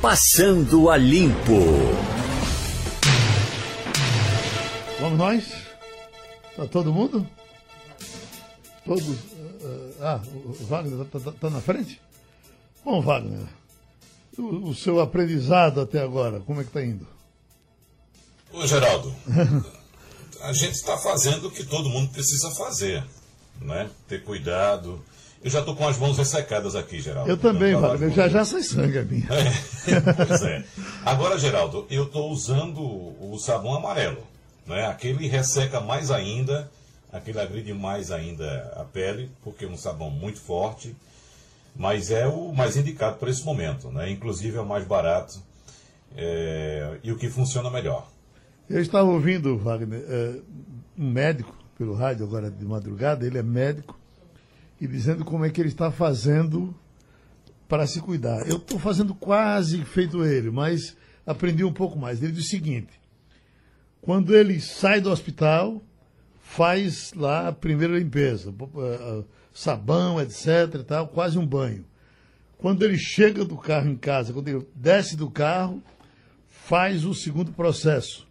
Passando a Limpo. Vamos nós? Tá todo mundo? Todos. Uh, ah, o Wagner tá, tá, tá, na frente? Bom, Wagner, o, o, seu aprendizado até agora, como é que tá indo? Ô, Geraldo, a gente está fazendo o que todo mundo precisa fazer, né? Ter cuidado, eu já estou com as mãos ressecadas aqui, Geraldo. Eu também, Wagner. Já já sai sangue a minha. É, pois é. Agora, Geraldo, eu estou usando o sabão amarelo. Né? Aquele resseca mais ainda, aquele agride mais ainda a pele, porque é um sabão muito forte, mas é o mais indicado para esse momento. Né? Inclusive é o mais barato é, e o que funciona melhor. Eu estava ouvindo, Wagner, é, um médico pelo rádio agora de madrugada, ele é médico, e dizendo como é que ele está fazendo para se cuidar. Eu estou fazendo quase feito ele, mas aprendi um pouco mais. Ele diz o seguinte: quando ele sai do hospital, faz lá a primeira limpeza, sabão, etc. Tal, quase um banho. Quando ele chega do carro em casa, quando ele desce do carro, faz o segundo processo.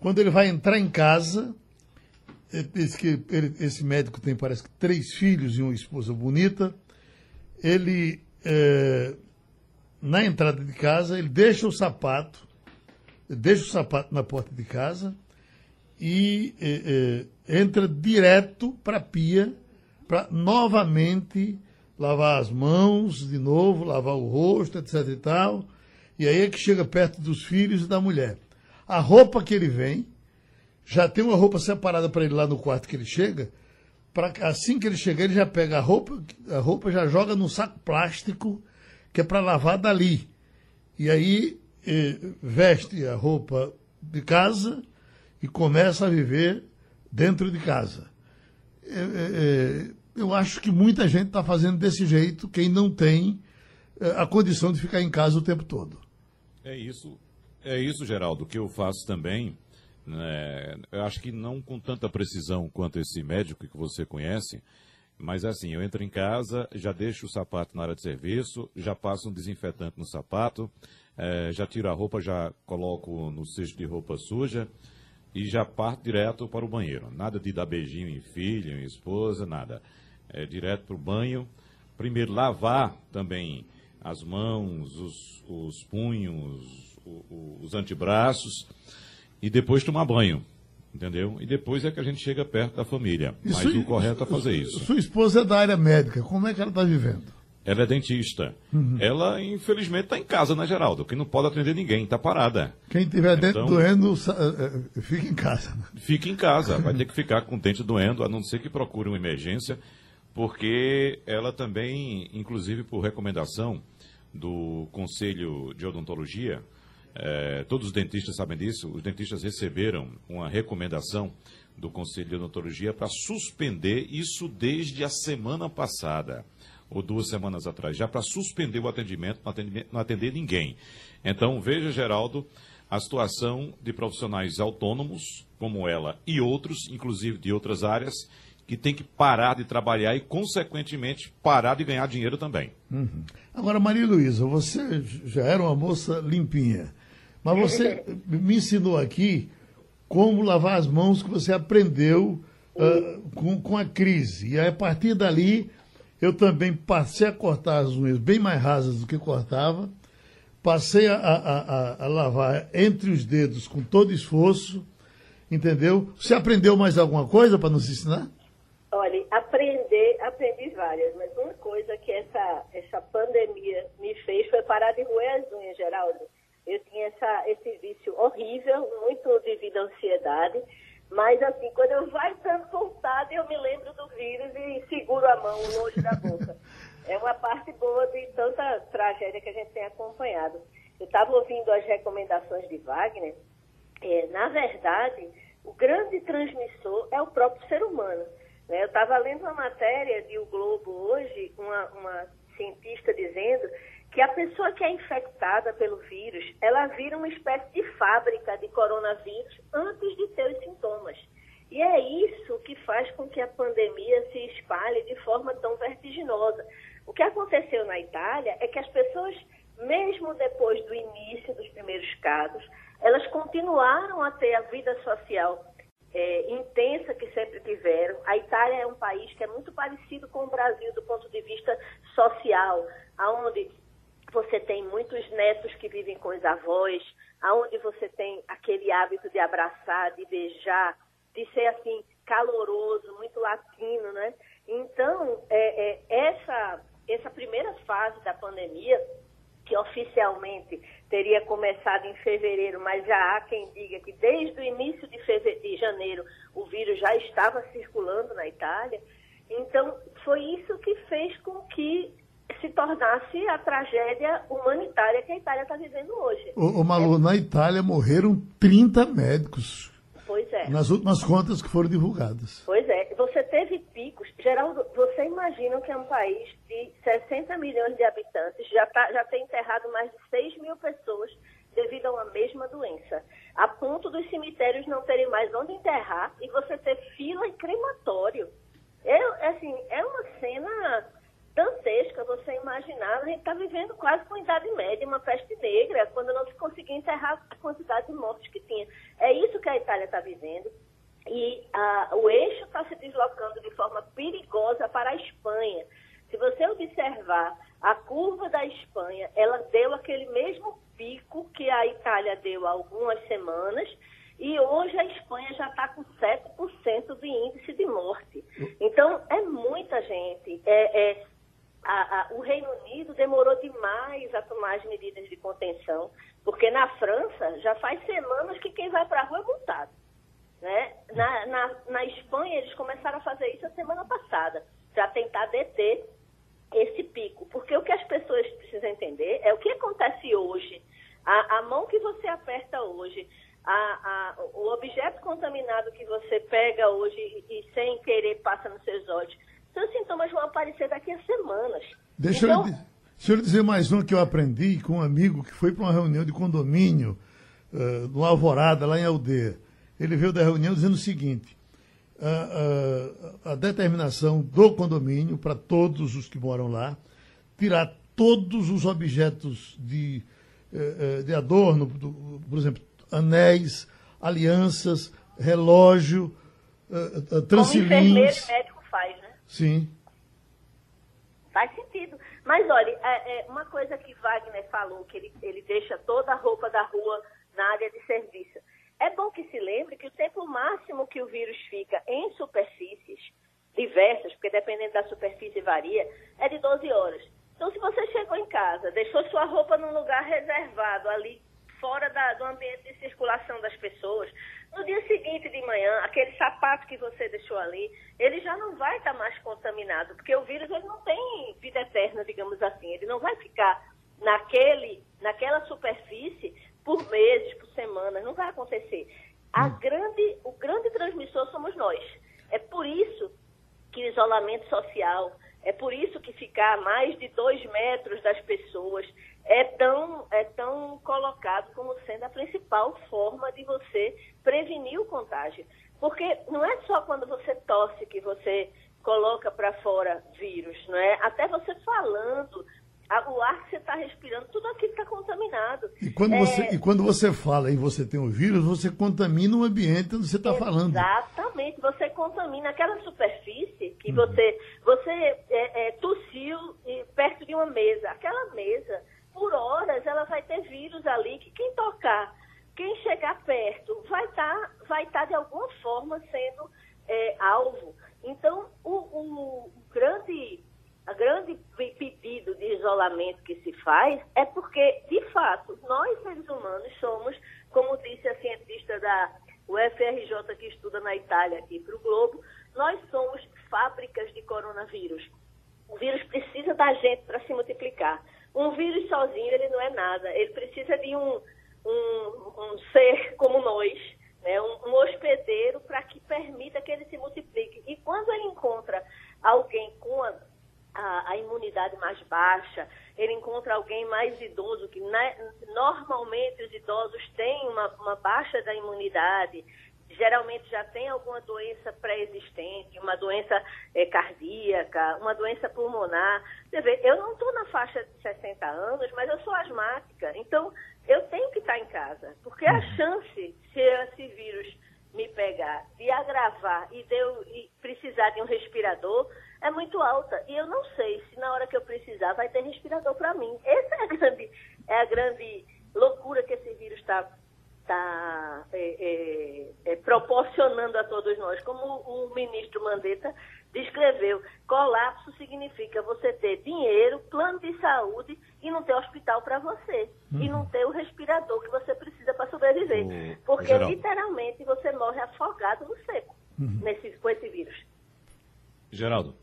Quando ele vai entrar em casa, Ele, esse médico tem, parece que, três filhos e uma esposa bonita. Ele, é, na entrada de casa, ele deixa o sapato, deixa o sapato na porta de casa e é, é, entra direto para a pia para novamente lavar as mãos de novo, lavar o rosto, etc e tal. E aí é que chega perto dos filhos e da mulher. A roupa que ele vem já tem uma roupa separada para ele lá no quarto que ele chega. Pra, assim que ele chegar, ele já pega a roupa, a roupa já joga num saco plástico que é para lavar dali. E aí eh, veste a roupa de casa e começa a viver dentro de casa. É, é, eu acho que muita gente está fazendo desse jeito, quem não tem a condição de ficar em casa o tempo todo. É isso, é isso, Geraldo, que eu faço também. É, eu acho que não com tanta precisão quanto esse médico que você conhece, mas assim, eu entro em casa, já deixo o sapato na área de serviço, já passo um desinfetante no sapato, é, já tiro a roupa, já coloco no cesto de roupa suja e já parto direto para o banheiro. Nada de dar beijinho em filho, em esposa, nada. É direto para o banho. Primeiro, lavar também as mãos, os, os punhos, os, os antebraços e depois tomar banho. Entendeu? E depois é que a gente chega perto da família. Mas sua, o correto é fazer isso. Sua esposa é da área médica. Como é que ela está vivendo? Ela é dentista. Uhum. Ela, infelizmente, está em casa, né, Geraldo? Que não pode atender ninguém, está parada. Quem tiver dente então, doendo, eh, eh, fica em casa. Fica em casa. Vai ter que ficar com o dente doendo, a não ser que procure uma emergência, porque ela também, inclusive por recomendação do Conselho de Odontologia, é, todos os dentistas sabem disso. Os dentistas receberam uma recomendação do Conselho de Odontologia para suspender isso desde a semana passada, ou duas semanas atrás, já para suspender o atendimento, não atender, não atender ninguém. Então, veja, Geraldo, a situação de profissionais autônomos, como ela e outros, inclusive de outras áreas, que tem que parar de trabalhar e, consequentemente, parar de ganhar dinheiro também. Uhum. Agora, Maria Luísa, você já era uma moça limpinha. Mas você me ensinou aqui como lavar as mãos que você aprendeu uh, com, com a crise. E aí, a partir dali, eu também passei a cortar as unhas bem mais rasas do que cortava, passei a, a, a, a lavar entre os dedos com todo esforço, entendeu? Você aprendeu mais alguma coisa para nos ensinar? Olha, aprender, aprendi várias, mas uma coisa que essa, essa pandemia me fez foi parar de roer as unhas, Geraldo. Eu tinha essa, esse vício horrível, muito devido à ansiedade. Mas, assim, quando eu vai dando vontade, eu me lembro do vírus e seguro a mão longe da boca. é uma parte boa de tanta tragédia que a gente tem acompanhado. Eu estava ouvindo as recomendações de Wagner. É, na verdade, o grande transmissor é o próprio ser humano. Né? Eu estava lendo uma matéria de O Globo hoje, uma, uma cientista dizendo que a pessoa que é infectada pelo vírus, ela vira uma espécie de fábrica de coronavírus antes de ter os sintomas. E é isso que faz com que a pandemia se espalhe de forma tão vertiginosa. O que aconteceu na Itália é que as pessoas, mesmo depois do início dos primeiros casos, elas continuaram a ter a vida social é, intensa que sempre tiveram. A Itália é um país que é muito parecido com o Brasil do ponto de vista social, aonde você tem muitos netos que vivem com os avós, aonde você tem aquele hábito de abraçar, de beijar, de ser assim caloroso, muito latino, né? Então, é, é, essa, essa primeira fase da pandemia, que oficialmente teria começado em fevereiro, mas já há quem diga que desde o início de, fevereiro, de janeiro o vírus já estava circulando na Itália. Então, foi isso que fez com que se tornasse a tragédia humanitária que a Itália está vivendo hoje. O, o Malu, é... na Itália morreram 30 médicos. Pois é. Nas últimas contas que foram divulgadas. Pois é. Você teve picos. Geraldo, você imagina que é um país de 60 milhões de habitantes, já, tá, já tem enterrado mais de 6 mil pessoas devido a uma mesma doença. A ponto dos cemitérios não terem mais onde enterrar e você ter fila em crematório. É, assim, é uma cena dantesca você imaginar. A gente está vivendo quase com idade média, uma peste negra, quando não se conseguia enterrar a quantidade de mortes que tinha. É isso que a Itália está vivendo. E ah, o eixo está se deslocando de forma perigosa para a Espanha. Se você observar a curva da Espanha, ela deu aquele mesmo pico que a Itália deu há algumas semanas, e hoje a Espanha já está com 7% de índice de morte. Então, é muita gente. É, é a, a, o Reino Unido demorou demais a tomar as medidas de contenção, porque na França já faz semanas que quem vai para a rua é multado. Né? Na, na, na Espanha, eles começaram a fazer isso a semana passada, para tentar deter esse pico. Porque o que as pessoas precisam entender é o que acontece hoje. A, a mão que você aperta hoje, a, a, o objeto contaminado que você pega hoje e, e sem querer passa nos seus olhos os sintomas vão aparecer daqui a semanas. Deixa, então... eu, deixa eu dizer mais um que eu aprendi com um amigo que foi para uma reunião de condomínio uh, no Alvorada, lá em Aldeia. Ele veio da reunião dizendo o seguinte: a, a, a determinação do condomínio para todos os que moram lá, tirar todos os objetos de, uh, de adorno, do, por exemplo, anéis, alianças, relógio, uh, uh, transilins. Sim. Faz sentido. Mas olha, é, é, uma coisa que Wagner falou, que ele, ele deixa toda a roupa da rua na área de serviço. É bom que se lembre que o tempo máximo que o vírus fica em superfícies diversas, porque dependendo da superfície varia, é de 12 horas. Então, se você chegou em casa, deixou sua roupa num lugar reservado ali, fora da, do ambiente de circulação das pessoas, no dia seguinte de manhã, aquele sapato que você deixou ali, ele já não vai estar mais contaminado, porque o vírus ele não tem vida eterna, digamos assim. Ele não vai ficar naquele, naquela superfície por meses, por semanas, não vai acontecer. A hum. grande, o grande transmissor somos nós. É por isso que o isolamento social, é por isso que ficar a mais de dois metros das pessoas é tão, é tão colocado como sendo a principal forma de você prevenir o contágio. Porque não é só quando você tosse que você coloca para fora vírus, não é? Até você falando, o ar que você está respirando, tudo aquilo está contaminado. E quando, é... você, e quando você fala e você tem o vírus, você contamina o ambiente onde você está falando. Exatamente, você contamina aquela superfície que uhum. você, você é, é, tossiu perto de uma mesa. Aquela mesa por horas ela vai ter vírus ali que quem tocar, quem chegar perto, vai estar tá, vai tá de alguma forma sendo é, alvo. Então, o, o, grande, a grande pedido de isolamento que se faz é porque, de fato, nós seres humanos somos, como disse a cientista da UFRJ que estuda na Itália aqui para o Globo, nós somos fábricas de coronavírus. O vírus precisa da gente para se multiplicar. Um vírus sozinho, ele não é nada. Ele precisa de um, um, um ser como nós, né? um, um hospedeiro para que permita que ele se multiplique. E quando ele encontra alguém com a, a, a imunidade mais baixa, ele encontra alguém mais idoso, que né, normalmente os idosos têm uma, uma baixa da imunidade, geralmente já tem alguma doença pré-existente, uma doença é, cardíaca, uma doença pulmonar. Você vê, eu não estou na faixa de 60 anos, mas eu sou asmática, então eu tenho que estar em casa, porque a chance, se esse vírus me pegar, de agravar e, de eu, e precisar de um respirador, é muito alta. E eu não sei se na hora que eu precisar vai ter respirador para mim. Essa é a grande, é a grande loucura que esse vírus está tá, é, é, é, proporcionando a todos nós. Como o ministro Mandetta descreveu, colapso significa você ter dinheiro, plano de saúde e não ter hospital para você. Uhum. E não ter o respirador que você precisa para sobreviver. Uhum. Porque Geral. literalmente você morre afogado no seco uhum. nesse, com esse vírus. Geraldo,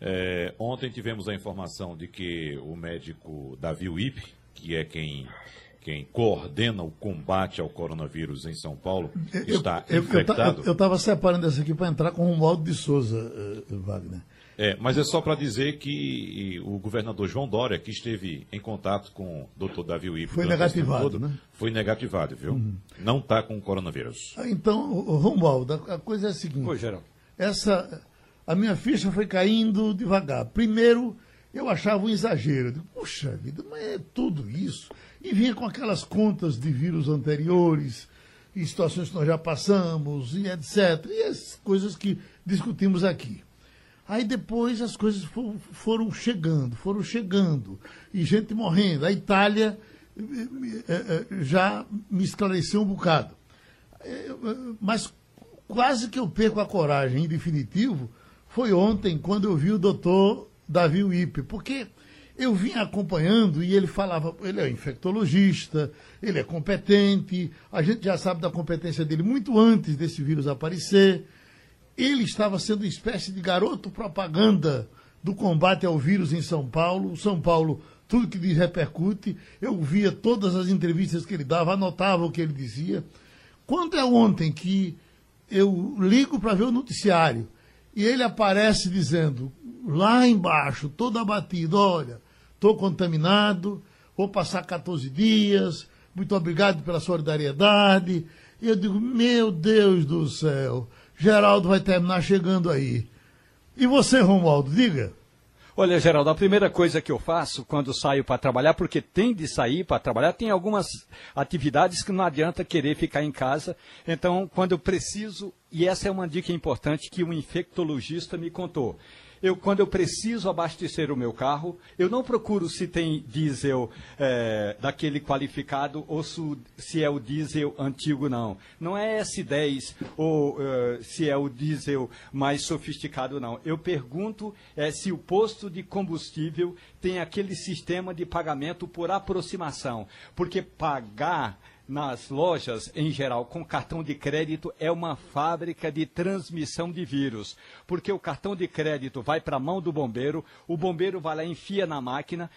é, ontem tivemos a informação de que o médico Davi Wip, que é quem quem coordena o combate ao coronavírus em São Paulo, está eu, infectado. Eu estava separando essa aqui para entrar com o Romualdo de Souza, uh, Wagner. É, mas é só para dizer que o governador João Dória, que esteve em contato com o doutor Davi Uip, foi negativado, todo, né? Foi negativado, viu? Uhum. Não está com coronavírus. Ah, então, Romualdo, a coisa é a seguinte. Oi, Geraldo. Essa, a minha ficha foi caindo devagar. Primeiro, eu achava um exagero. Eu digo, Puxa vida, mas é tudo isso. E vinha com aquelas contas de vírus anteriores, e situações que nós já passamos, e etc. E as coisas que discutimos aqui. Aí depois as coisas foram chegando, foram chegando, e gente morrendo. A Itália eh, eh, eh, já me esclareceu um bocado. Mas quase que eu perco a coragem, em definitivo, foi ontem, quando eu vi o doutor Davi Wipe, porque eu vinha acompanhando e ele falava, ele é infectologista, ele é competente, a gente já sabe da competência dele muito antes desse vírus aparecer. Ele estava sendo uma espécie de garoto propaganda do combate ao vírus em São Paulo. São Paulo, tudo que diz repercute. Eu via todas as entrevistas que ele dava, anotava o que ele dizia. Quando é ontem que eu ligo para ver o noticiário e ele aparece dizendo, lá embaixo, todo abatido, olha, estou contaminado, vou passar 14 dias, muito obrigado pela solidariedade. E eu digo, meu Deus do céu, Geraldo vai terminar chegando aí. E você, Romualdo, diga. Olha, Geraldo, a primeira coisa que eu faço quando saio para trabalhar, porque tem de sair para trabalhar, tem algumas atividades que não adianta querer ficar em casa. Então, quando eu preciso, e essa é uma dica importante que um infectologista me contou eu, quando eu preciso abastecer o meu carro, eu não procuro se tem diesel é, daquele qualificado ou se, é o diesel antigo, não. Não é S10 ou uh, se é o diesel mais sofisticado, não. Eu pergunto é, se o posto de combustível tem aquele sistema de pagamento por aproximação. Porque pagar nas lojas, em geral, com cartão de crédito é uma fábrica de transmissão de vírus. Porque o cartão de crédito vai para a mão do bombeiro, o bombeiro vai lá, enfia na máquina,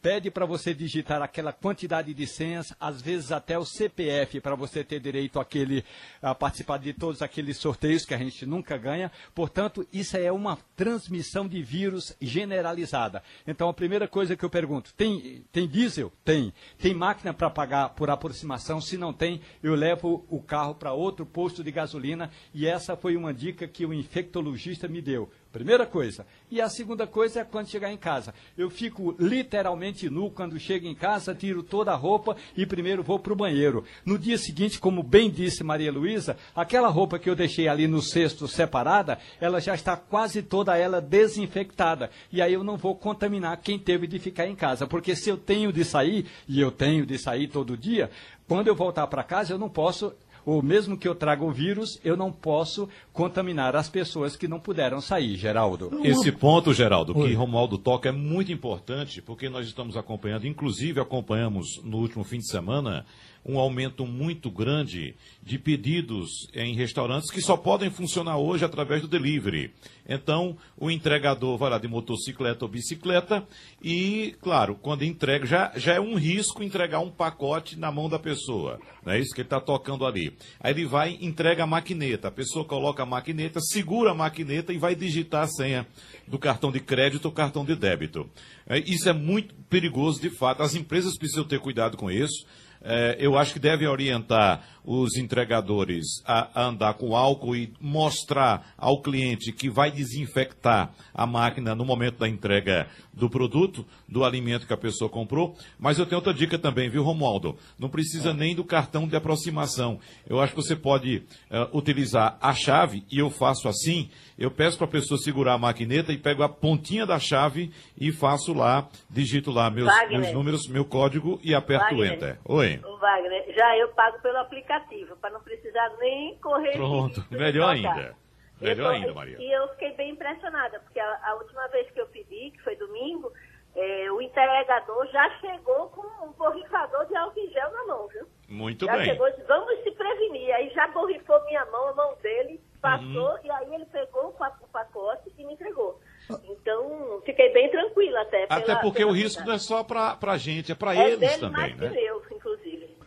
pede para você digitar aquela quantidade de senhas, às vezes até o CPF, para você ter direito àquele, a participar de todos aqueles sorteios que a gente nunca ganha. Portanto, isso é uma transmissão de vírus generalizada. Então, a primeira coisa que eu pergunto, tem, tem diesel? Tem. Tem máquina para pagar por aproximação? Se não tem, eu levo o carro para outro posto de gasolina. E essa foi uma dica que o infectologista me deu. Primeira coisa. E a segunda coisa é quando chegar em casa. Eu fico literalmente nu quando chego em casa, tiro toda a roupa e primeiro vou para o banheiro. No dia seguinte, como bem disse Maria Luísa, aquela roupa que eu deixei ali no cesto separada, ela já está quase toda ela desinfectada. E aí eu não vou contaminar quem teve de ficar em casa. Porque se eu tenho de sair, e eu tenho de sair todo dia, quando eu voltar para casa, eu não posso ou mesmo que eu traga o vírus, eu não posso contaminar as pessoas que não puderam sair, Geraldo. Esse ponto, Geraldo, que Romualdo toca é muito importante, porque nós estamos acompanhando, inclusive acompanhamos no último fim de semana, um aumento muito grande de pedidos em restaurantes que só podem funcionar hoje através do delivery. Então, o entregador vai lá de motocicleta ou bicicleta e, claro, quando entrega, já, já é um risco entregar um pacote na mão da pessoa. Não é isso que ele está tocando ali. Aí ele vai entrega a maquineta. A pessoa coloca a maquineta, segura a maquineta e vai digitar a senha do cartão de crédito ou cartão de débito. É, isso é muito perigoso, de fato. As empresas precisam ter cuidado com isso. É, eu acho que deve orientar os entregadores a, a, andar com álcool e mostrar ao cliente que vai desinfectar a máquina no momento da entrega do produto, do alimento que a pessoa comprou. Mas eu tenho outra dica também, viu, Romualdo? Não precisa nem do cartão de aproximação. Eu acho que você pode uh, utilizar a chave, e eu faço assim, eu peço para a pessoa segurar a maquineta e pego a pontinha da chave e faço lá, digito lá meus, meus números, meu código e aperto o Enter. Oi. O Wagner, já eu pago pelo aplicativo, para não precisar nem correr. Pronto, melhor ainda. Melhor ainda, Maria. E eu fiquei bem impressionada, porque a, a última vez que eu pedi, que foi domingo, é, o entregador já chegou com um borrifador de álcool em gel na mão, viu? Muito já bem. Chegou, disse, vamos se prevenir. Aí já borrifou minha mão, a mão dele, passou, uhum. e aí ele pegou o pacote e me entregou. Então, fiquei bem tranquila até. Pela, até porque o risco não é só para a gente, é para é eles também, mais né? Que meu,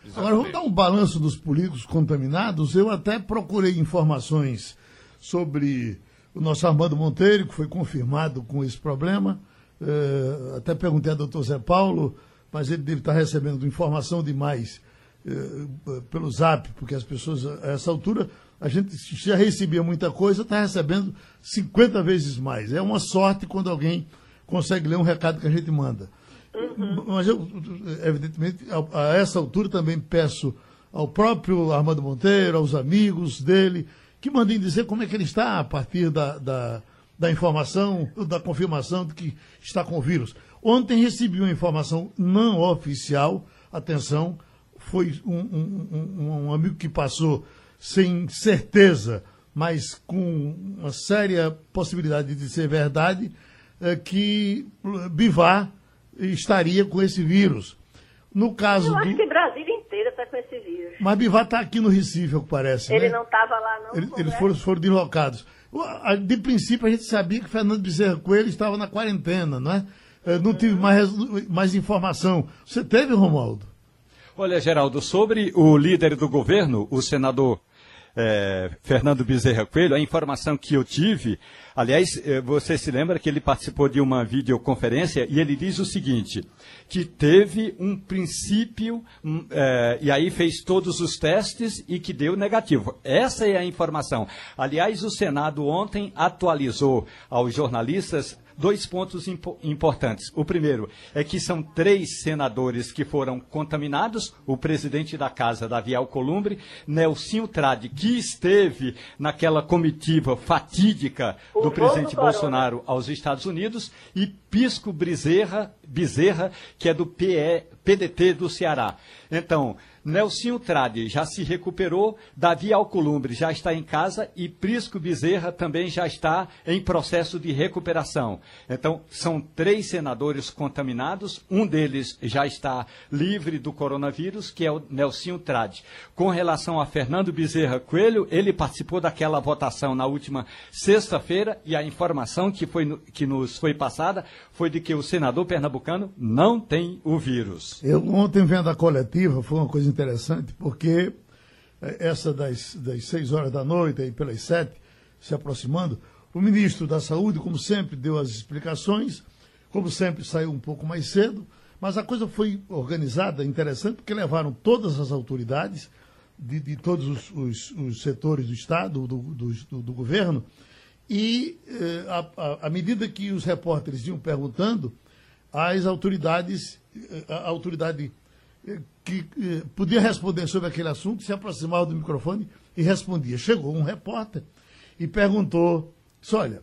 inclusive. Agora, vamos dar um balanço dos políticos contaminados. Eu até procurei informações sobre o nosso Armando Monteiro, que foi confirmado com esse problema. Uh, até perguntei ao doutor Zé Paulo, mas ele deve estar recebendo informação demais uh, pelo zap, porque as pessoas, a essa altura, a gente já recebia muita coisa, está recebendo 50 vezes mais. É uma sorte quando alguém consegue ler um recado que a gente manda. Uhum. Mas eu, evidentemente, a, a, essa altura também peço ao próprio Armando Monteiro, aos amigos dele, que mandem dizer como é que ele está a partir da, da, da informação, da confirmação de que está com o vírus. Ontem recebi uma informação não oficial, atenção, foi um, um, um, amigo que passou sem certeza, mas com uma séria possibilidade de ser verdade, é, que Bivar estaria com esse vírus. No caso Eu acho do... que Brasília inteira está com esse vírus. Mas Bivar está aqui no Recife, ao que parece. Ele né? não estava lá, não. Ele, eles foram, foram deslocados. De princípio, a gente sabia que Fernando Bezerra Coelho estava na quarentena, não é? Não tive mais, mais informação. Você teve, Romualdo? Olha, Geraldo, sobre o líder do governo, o senador é, Fernando Bezerra Coelho, a informação que eu tive, aliás, é, você se lembra que ele participou de uma videoconferência e ele diz o seguinte, que teve um princípio, hum, é, e aí fez todos os testes e que deu negativo. Essa é a informação. Aliás, o Senado ontem atualizou aos jornalistas dois pontos impo importantes. O primeiro é que são três senadores que foram contaminados: o presidente da casa, Davi Alcolumbre, Nelsinho Trade, que esteve naquela comitiva fatídica do o presidente Bolsonaro aos Estados Unidos, e Pisco Bezerra, Bezerra que é do PE, PDT do Ceará. Então, Nelsinho Trade já se recuperou, Davi Alcolumbre já está em casa e Prisco Bezerra também já está em processo de recuperação. Então, são três senadores contaminados, um deles já está livre do coronavírus, que é o Nelsinho Trade. Com relação a Fernando Bezerra Coelho, ele participou daquela votação na última sexta-feira e a informação que, foi, que nos foi passada foi de que o senador pernambucano não tem o vírus. Eu ontem vendo a coletiva, foi uma coisa interessante, porque é, essa das, das seis horas da noite, aí pelas sete, se aproximando, o ministro da Saúde, como sempre, deu as explicações, como sempre, saiu um pouco mais cedo, mas a coisa foi organizada, interessante, porque levaram todas as autoridades de, de todos os, os, os, setores do Estado, do, do, do, do governo, e eh, à medida que os repórteres iam perguntando, as autoridades, eh, a autoridade que eh, podia responder sobre aquele assunto, se aproximava do microfone e respondia. Chegou um repórter e perguntou: disse, olha,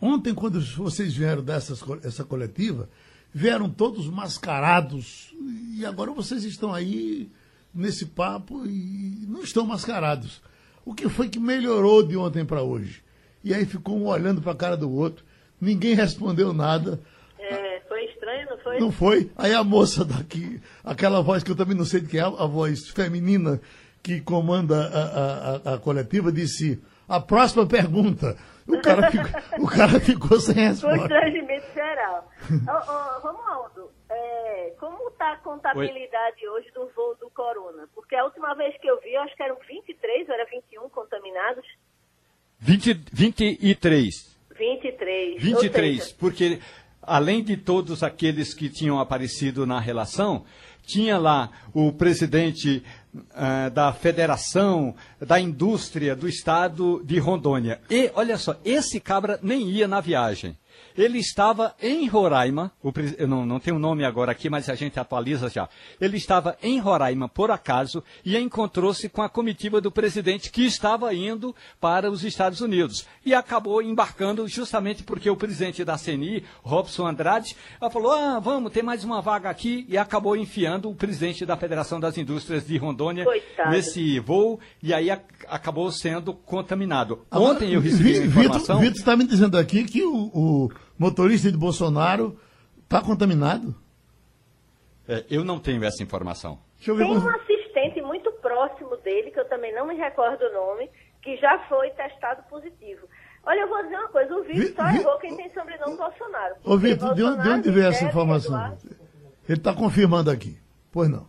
ontem, quando vocês vieram dessa essa coletiva, vieram todos mascarados e agora vocês estão aí nesse papo e não estão mascarados. O que foi que melhorou de ontem para hoje? E aí ficou um olhando para a cara do outro, ninguém respondeu nada foi? Não foi? Aí a moça daqui, aquela voz que eu também não sei de que é, a voz feminina que comanda a, a, a coletiva, disse: a próxima pergunta. O cara ficou, o cara ficou sem resposta. Constrangimento geral. ô, ô, Romualdo, é, como está a contabilidade Oi? hoje do voo do Corona? Porque a última vez que eu vi, eu acho que eram 23 ou era 21 contaminados. 20, 23. 23. 23, seja, porque além de todos aqueles que tinham aparecido na relação, tinha lá o presidente uh, da Federação da Indústria do Estado de Rondônia. E, olha só, esse cabra nem ia na viagem. Ele estava em Roraima, o, eu não, não tenho o nome agora aqui, mas a gente atualiza já. Ele estava em Roraima, por acaso, e encontrou-se com a comitiva do presidente que estava indo para os Estados Unidos. E acabou embarcando justamente porque o presidente da CNI, Robson Andrade, falou: ah, vamos, tem mais uma vaga aqui, e acabou enfiando o presidente da Federação das Indústrias de Rondônia Coitado. nesse voo, e aí a, acabou sendo contaminado. Ontem eu recebi uma informação. Vitor está me dizendo aqui que o, o motorista de Bolsonaro está contaminado? É, eu não tenho essa informação. Tem um assistente muito próximo dele, que eu também não me recordo o nome, que já foi testado positivo. Olha, eu vou dizer uma coisa, o Vitor só errou quem tem sobrenome Bolsonaro. Ô, Vitor, de onde veio essa informação? Eduardo. Ele está confirmando aqui. Pois não.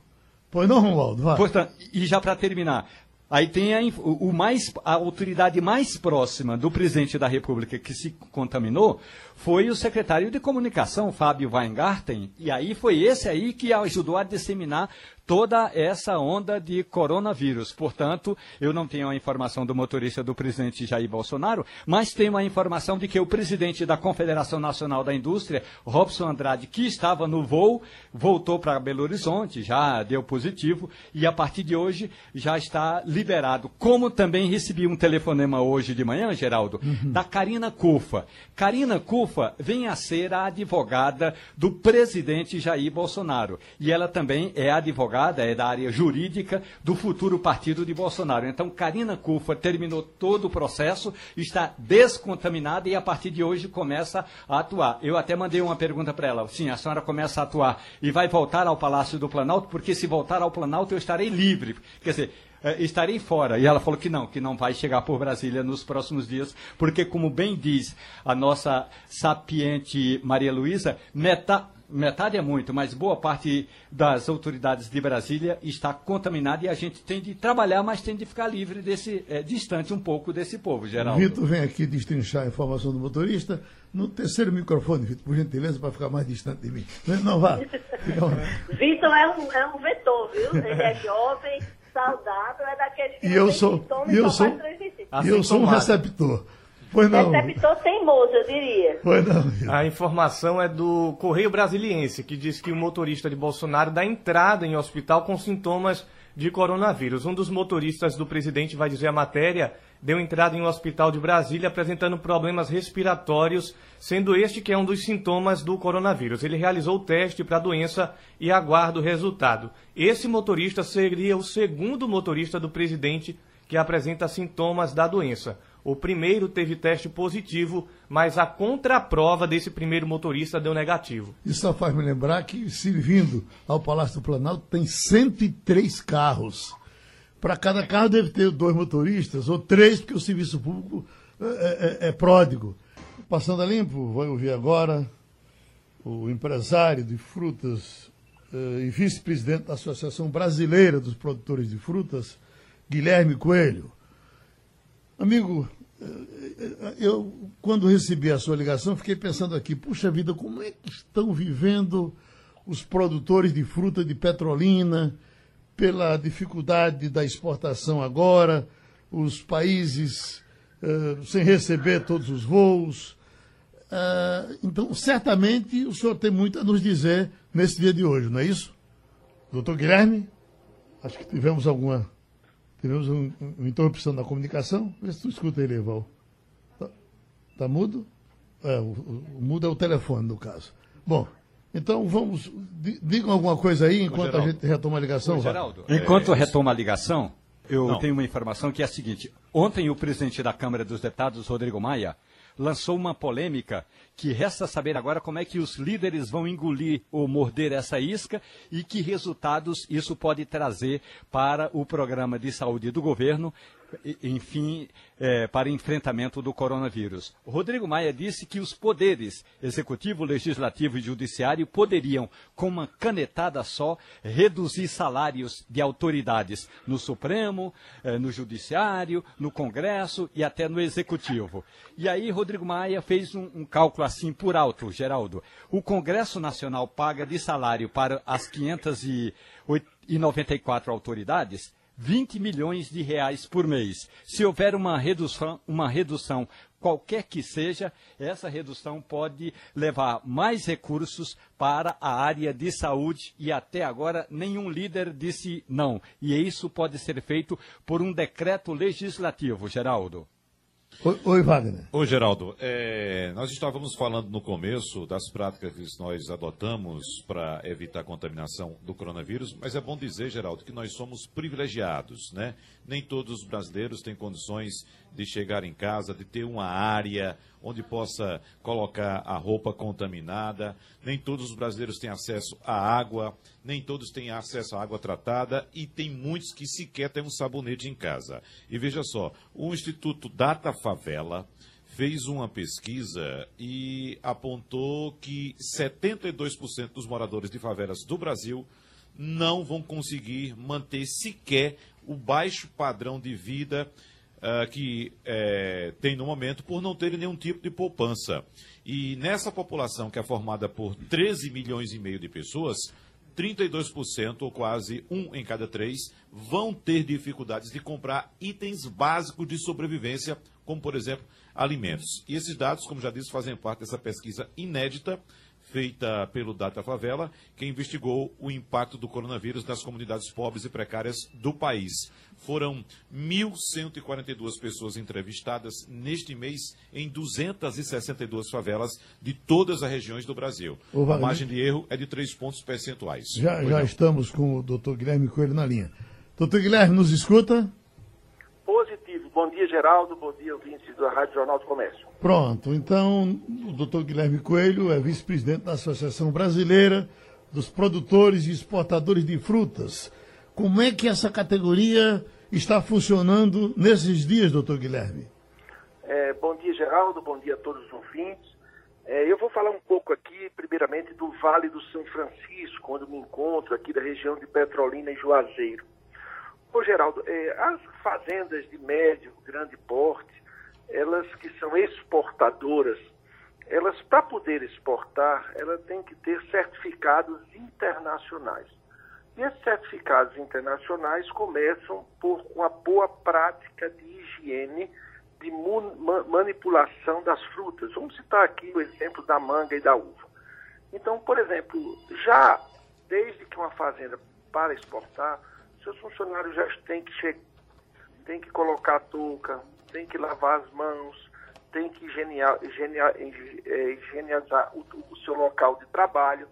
Pois não, Romualdo, vai. Portanto, e já para terminar, Aí tem a, o mais, a autoridade mais próxima do presidente da República que se contaminou foi o secretário de comunicação, Fábio Weingarten, e aí foi esse aí que ajudou a disseminar toda essa onda de coronavírus. Portanto, eu não tenho a informação do motorista do presidente Jair Bolsonaro, mas tenho a informação de que o presidente da Confederação Nacional da Indústria, Robson Andrade, que estava no voo, voltou para Belo Horizonte, já deu positivo, e a partir de hoje já está liberado. Como também recebi um telefonema hoje de manhã, Geraldo, uhum. da Karina Cufa. Karina Cufa vem a ser a advogada do presidente Jair Bolsonaro. E ela também é advogada advogada, é da área jurídica do futuro partido de Bolsonaro. Então, Karina Cufa terminou todo o processo, está descontaminada e a partir de hoje começa a atuar. Eu até mandei uma pergunta para ela. Sim, a senhora começa a atuar e vai voltar ao Palácio do Planalto, porque se voltar ao Planalto eu estarei livre. Quer dizer, é, estarei fora. E ela falou que não, que não vai chegar por Brasília nos próximos dias, porque, como bem diz a nossa sapiente Maria Luísa, metade metade é muito, mas boa parte das autoridades de Brasília está contaminada e a gente tem de trabalhar, mas tem de ficar livre desse, é, distante um pouco desse povo, Geraldo. Vitor vem aqui destrinchar a informação do motorista no terceiro microfone, Vitor, por gentileza, para ficar mais distante de mim. Não, vá. Vitor é um, é um vetor, viu? Ele é jovem, saudável, é daqueles que e eu sou, e eu sou, e eu sou um receptor. Pois não. Receptor teimoso, eu diria. Pois não. A informação é do Correio Brasiliense, que diz que o motorista de Bolsonaro dá entrada em hospital com sintomas de coronavírus. Um dos motoristas do presidente, vai dizer a matéria, deu entrada em um hospital de Brasília apresentando problemas respiratórios, sendo este que é um dos sintomas do coronavírus. Ele realizou o teste para a doença e aguarda o resultado. Esse motorista seria o segundo motorista do presidente que apresenta sintomas da doença. O primeiro teve teste positivo, mas a contraprova desse primeiro motorista deu negativo. Isso só faz me lembrar que, servindo ao Palácio do Planalto, tem 103 carros. Para cada carro deve ter dois motoristas, ou três, porque o serviço público é, é, é, é pródigo. Passando a limpo, vai ouvir agora o empresário de frutas eh, e vice-presidente da Associação Brasileira dos Produtores de Frutas, Guilherme Coelho. Amigo, eu, quando recebi a sua ligação, fiquei pensando aqui, puxa vida, como é que estão vivendo os produtores de fruta de Petrolina, pela dificuldade da exportação agora, os países uh, sem receber todos os voos. Uh, então, certamente, o senhor tem muito a nos dizer nesse dia de hoje, não é isso? Doutor Guilherme? Acho que tivemos alguma Tivemos um, uma interrupção na comunicação. Vê se tu escuta ele, Eval. Tá, tá mudo? É, o, o, mudo é o telefone, no caso. Bom, então vamos. Digam alguma coisa aí enquanto a gente retoma a ligação. Geraldo, enquanto é... retoma a ligação, eu Não. tenho uma informação que é a seguinte. Ontem o presidente da Câmara dos Deputados, Rodrigo Maia, lançou uma polêmica que resta saber agora como é que os líderes vão engolir ou morder essa isca e que resultados isso pode trazer para o programa de saúde do governo enfim, é, para enfrentamento do coronavírus. Rodrigo Maia disse que os poderes executivo, legislativo e judiciário poderiam, com uma canetada só, reduzir salários de autoridades no Supremo, é, no Judiciário, no Congresso e até no Executivo. E aí Rodrigo Maia fez um, um cálculo assim por alto, Geraldo. O Congresso Nacional paga de salário para as 594 autoridades 20 milhões de reais por mês. Se houver uma redução, uma redução qualquer que seja, essa redução pode levar mais recursos para a área de saúde e até agora nenhum líder disse não. E isso pode ser feito por um decreto legislativo, Geraldo. Oi, oi Wagner. Oi, Geraldo. É, nós estávamos falando no começo das práticas que nós adotamos para evitar a contaminação do coronavírus, mas é bom dizer, Geraldo, que nós somos privilegiados, né? Nem todos os brasileiros têm condições de chegar em casa, de ter uma área onde possa colocar a roupa contaminada. Nem todos os brasileiros têm acesso à água, nem todos têm acesso à água tratada e tem muitos que sequer têm um sabonete em casa. E veja só, o Instituto Data Favela fez uma pesquisa e apontou que 72% dos moradores de favelas do Brasil não vão conseguir manter sequer o baixo padrão de vida uh, que uh, tem no momento por não terem nenhum tipo de poupança. E nessa população que é formada por 13 milhões e meio de pessoas, 32%, ou quase um em cada três, vão ter dificuldades de comprar itens básicos de sobrevivência, como, por exemplo, alimentos. E esses dados, como já disse, fazem parte dessa pesquisa inédita feita pelo Data Favela, que investigou o impacto do coronavírus nas comunidades pobres e precárias do país. Foram 1.142 pessoas entrevistadas neste mês em 262 favelas de todas as regiões do Brasil. A margem de erro é de 3 pontos percentuais. Já, já estamos com o doutor Guilherme Coelho na linha. Doutor Guilherme, nos escuta? Bom dia, Geraldo. Bom dia, ouvintes da Rádio Jornal do Comércio. Pronto. Então, o doutor Guilherme Coelho é vice-presidente da Associação Brasileira dos Produtores e Exportadores de Frutas. Como é que essa categoria está funcionando nesses dias, doutor Guilherme? É, bom dia, Geraldo. Bom dia a todos os ouvintes. É, eu vou falar um pouco aqui, primeiramente, do Vale do São Francisco, onde me encontro, aqui da região de Petrolina e Juazeiro. Ô, Geraldo, é, as fazendas de médio, grande porte, elas que são exportadoras, elas, para poder exportar, ela tem que ter certificados internacionais. E esses certificados internacionais começam por uma boa prática de higiene, de manipulação das frutas. Vamos citar aqui o exemplo da manga e da uva. Então, por exemplo, já desde que uma fazenda para exportar, seus funcionários já têm que, che têm que colocar a touca, têm que lavar as mãos, têm que é, higienizar o, o seu local de trabalho.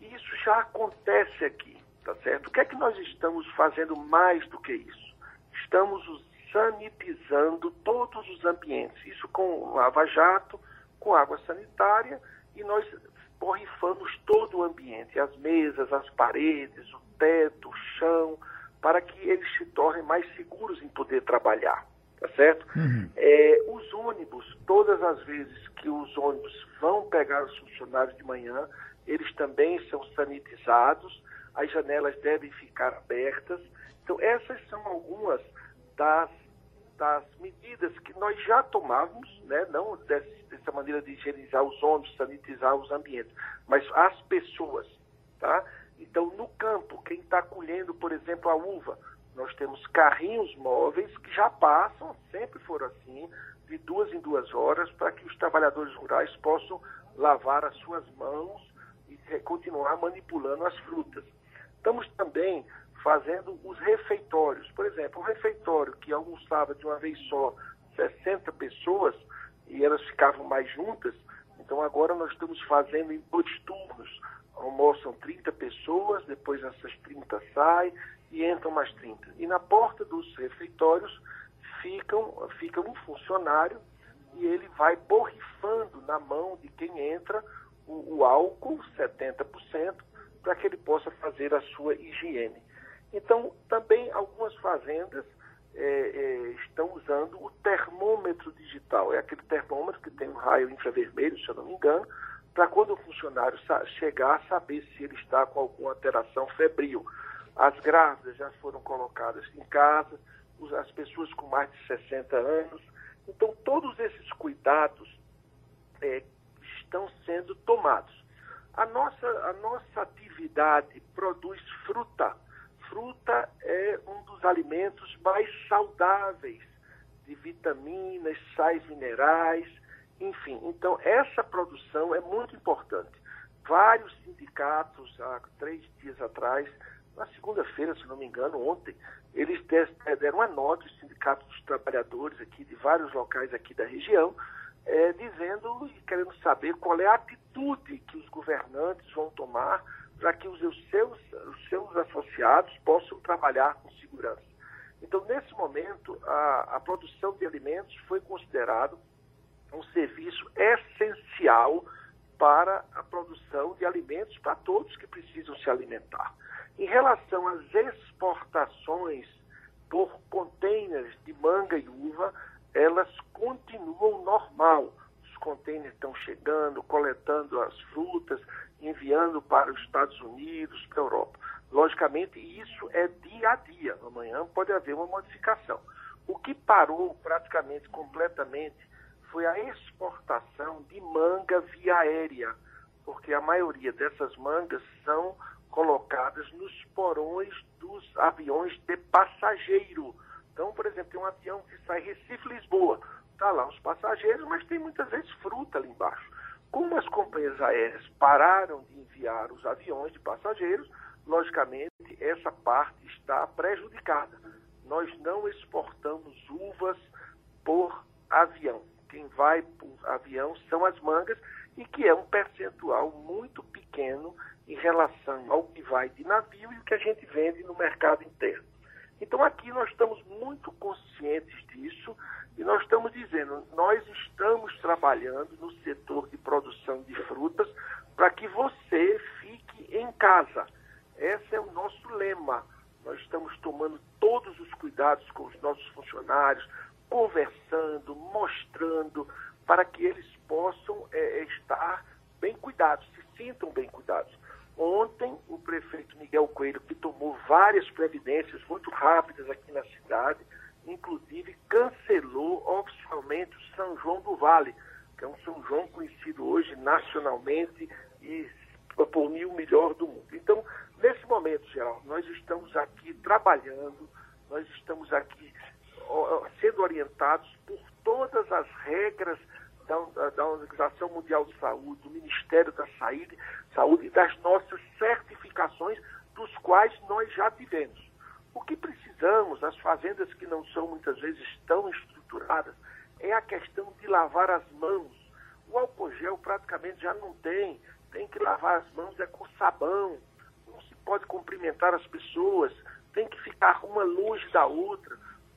E isso já acontece aqui, tá certo? O que é que nós estamos fazendo mais do que isso? Estamos sanitizando todos os ambientes, isso com lava-jato, com água sanitária, e nós borrifamos todo o ambiente, as mesas, as paredes, o teto, o chão, para que eles se tornem mais seguros em poder trabalhar, tá certo? Uhum. É, os ônibus, todas as vezes que os ônibus vão pegar os funcionários de manhã, eles também são sanitizados, as janelas devem ficar abertas. Então, essas são algumas das, das medidas que nós já tomávamos, né? não dessa maneira de higienizar os ônibus, sanitizar os ambientes, mas as pessoas, tá? Então, no campo, quem está colhendo, por exemplo, a uva, nós temos carrinhos móveis que já passam, sempre foram assim, de duas em duas horas, para que os trabalhadores rurais possam lavar as suas mãos e continuar manipulando as frutas. Estamos também fazendo os refeitórios. Por exemplo, um refeitório que almoçava de uma vez só 60 pessoas e elas ficavam mais juntas, então agora nós estamos fazendo em dois turnos, almoçam 30 pessoas, depois essas 30 saem e entram mais 30. E na porta dos refeitórios ficam, fica um funcionário e ele vai borrifando na mão de quem entra o, o álcool, 70%, para que ele possa fazer a sua higiene. Então, também algumas fazendas é, é, estão usando o termômetro digital. É aquele termômetro que tem um raio infravermelho, se eu não me engano, para quando o funcionário chegar, saber se ele está com alguma alteração febril. As grávidas já foram colocadas em casa, as pessoas com mais de 60 anos. Então, todos esses cuidados é, estão sendo tomados. A nossa, a nossa atividade produz fruta. Fruta é um dos alimentos mais saudáveis de vitaminas, sais minerais, enfim. Então, essa produção é muito importante. Vários sindicatos, há três dias atrás, na segunda-feira, se não me engano, ontem, eles deram uma nota, os sindicatos dos trabalhadores aqui de vários locais aqui da região, é, dizendo e querendo saber qual é a atitude que os governantes vão tomar para que os seus, os seus associados possam trabalhar com segurança. Então, nesse momento, a, a produção de alimentos foi considerado um serviço essencial para a produção de alimentos para todos que precisam se alimentar. Em relação às exportações por containers de manga e uva, elas continuam normal. Os contêineres estão chegando, coletando as frutas, enviando para os Estados Unidos, para a Europa. Logicamente, isso é dia a dia. Amanhã pode haver uma modificação. O que parou praticamente completamente foi a exportação de manga via aérea, porque a maioria dessas mangas são colocadas nos porões dos aviões de passageiro então, por exemplo, tem um avião que sai Recife-Lisboa. Está lá os passageiros, mas tem muitas vezes fruta ali embaixo. Como as companhias aéreas pararam de enviar os aviões de passageiros, logicamente essa parte está prejudicada. Nós não exportamos uvas por avião. Quem vai por avião são as mangas e que é um percentual muito pequeno em relação ao que vai de navio e o que a gente vende no mercado interno. Então aqui nós estamos muito conscientes disso e nós estamos dizendo, nós estamos trabalhando no setor de produção de frutas para que você fique em casa. Esse é o nosso lema. Nós estamos tomando todos os cuidados com os nossos funcionários, conversando, mostrando, para que eles possam é, estar bem cuidados, se sintam bem cuidados. Ontem, o prefeito Miguel Coelho, que tomou várias providências muito rápidas aqui na cidade, inclusive cancelou oficialmente o São João do Vale, que é um São João conhecido hoje nacionalmente e por mim o melhor do mundo. Então, nesse momento, geral, nós estamos aqui trabalhando, nós estamos aqui sendo orientados por todas as regras da, da Organização Mundial de Saúde, do Ministério da Saúde, Saúde, das nossas certificações, dos quais nós já tivemos. O que precisamos, as fazendas que não são muitas vezes tão estruturadas, é a questão de lavar as mãos. O álcool gel praticamente já não tem, tem que lavar as mãos é com sabão, não se pode cumprimentar as pessoas, tem que ficar uma longe da outra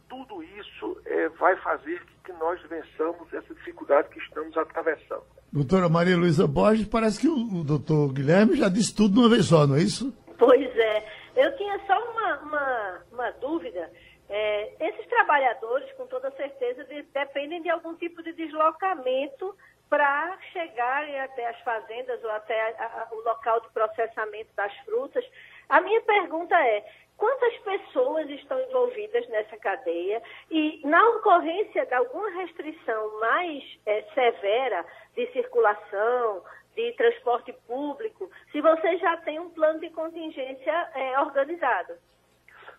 tudo isso é, vai fazer que nós vençamos essa dificuldade que estamos atravessando. Doutora Maria Luísa Borges, parece que o, o doutor Guilherme já disse tudo de uma vez só, não é isso? Pois é. Eu tinha só uma, uma, uma dúvida. É, esses trabalhadores, com toda certeza, de, dependem de algum tipo de deslocamento para chegarem até as fazendas ou até a, a, o local de processamento das frutas. A minha pergunta é: quantas pessoas estão envolvidas nessa cadeia e, na ocorrência de alguma restrição mais é, severa de circulação, de transporte público, se você já tem um plano de contingência é, organizado.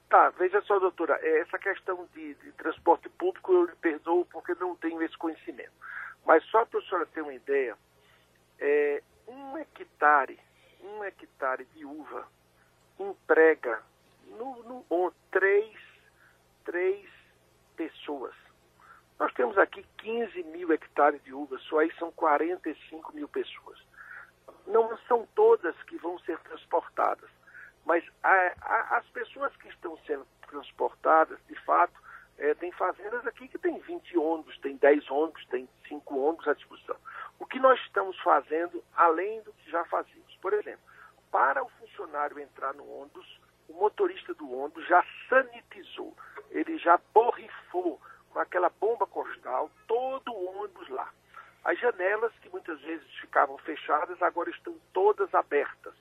Tá, veja só, doutora, é, essa questão de, de transporte público eu lhe perdoo porque não tenho esse conhecimento. Mas só para a senhora ter uma ideia, é, um hectare, um hectare de uva emprega no, no três, três pessoas. Nós temos aqui 15 mil hectares de uvas, só aí são 45 mil pessoas. Não são todas que vão ser transportadas, mas a, a, as pessoas que estão sendo transportadas, de fato, é, tem fazendas aqui que tem 20 ônibus, tem 10 ônibus, tem 5 ônibus à disposição. O que nós estamos fazendo, além do que já fazíamos? Por exemplo, para o funcionário entrar no ônibus, o motorista do ônibus já sanitizou, ele já borrifou com aquela bomba costal todo o ônibus lá. As janelas, que muitas vezes ficavam fechadas, agora estão todas abertas,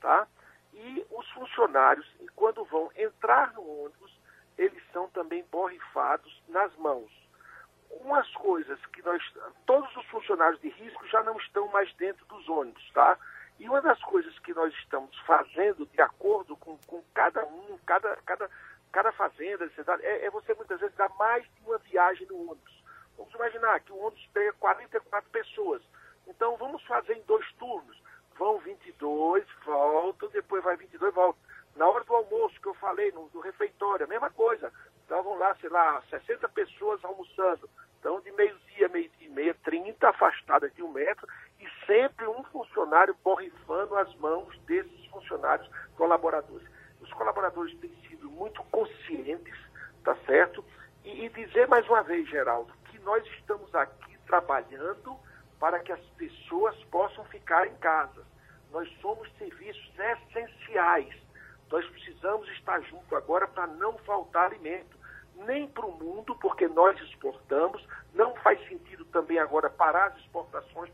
tá? E os funcionários, quando vão entrar no ônibus, eles são também borrifados nas mãos. Umas coisas que nós, todos os funcionários de risco já não estão mais dentro dos ônibus, tá? E uma das coisas que nós estamos fazendo de acordo com, com cada um, cada, cada, cada fazenda, é, é você muitas vezes dar mais de uma viagem no ônibus. Vamos imaginar que o ônibus pega 44 pessoas. Então vamos fazer em dois turnos. Vão 22, voltam, depois vai 22, voltam. Na hora do almoço que eu falei, no, do refeitório, a mesma coisa. Estavam lá, sei lá, 60 pessoas almoçando. Então, de meio-dia, meio-dia e meia, 30 afastadas de um metro, e sempre um funcionário borrifando as mãos desses funcionários colaboradores. Os colaboradores têm sido muito conscientes, tá certo? E, e dizer mais uma vez, Geraldo, que nós estamos aqui trabalhando para que as pessoas possam ficar em casa. Nós somos serviços essenciais. Nós precisamos estar junto agora para não faltar alimento. Nem para o mundo, porque nós exportamos. Não faz sentido também agora parar as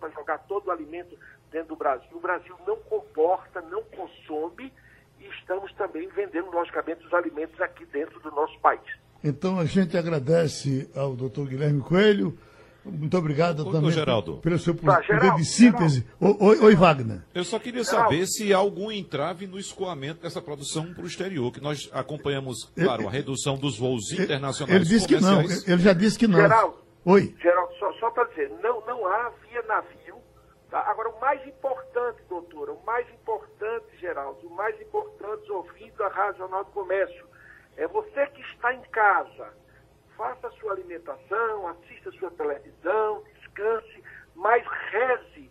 para jogar todo o alimento dentro do Brasil. O Brasil não comporta, não consome e estamos também vendendo, logicamente, os alimentos aqui dentro do nosso país. Então a gente agradece ao doutor Guilherme Coelho. Muito obrigado Ô, também Geraldo. pelo seu Tá, poder Geraldo, de síntese. Oi, oi, Wagner. Eu só queria saber se há algum entrave no escoamento dessa produção para o exterior, que nós acompanhamos, claro, a redução dos voos internacionais Ele disse que não. Ele já disse que não. Geraldo. Oi. Geraldo, só, só para dizer, não, não há via navio. Tá? Agora, o mais importante, doutora, o mais importante, Geraldo, o mais importante, ouvindo a Rádio Jornal do Comércio, é você que está em casa, faça a sua alimentação, assista a sua televisão, descanse, mas reze.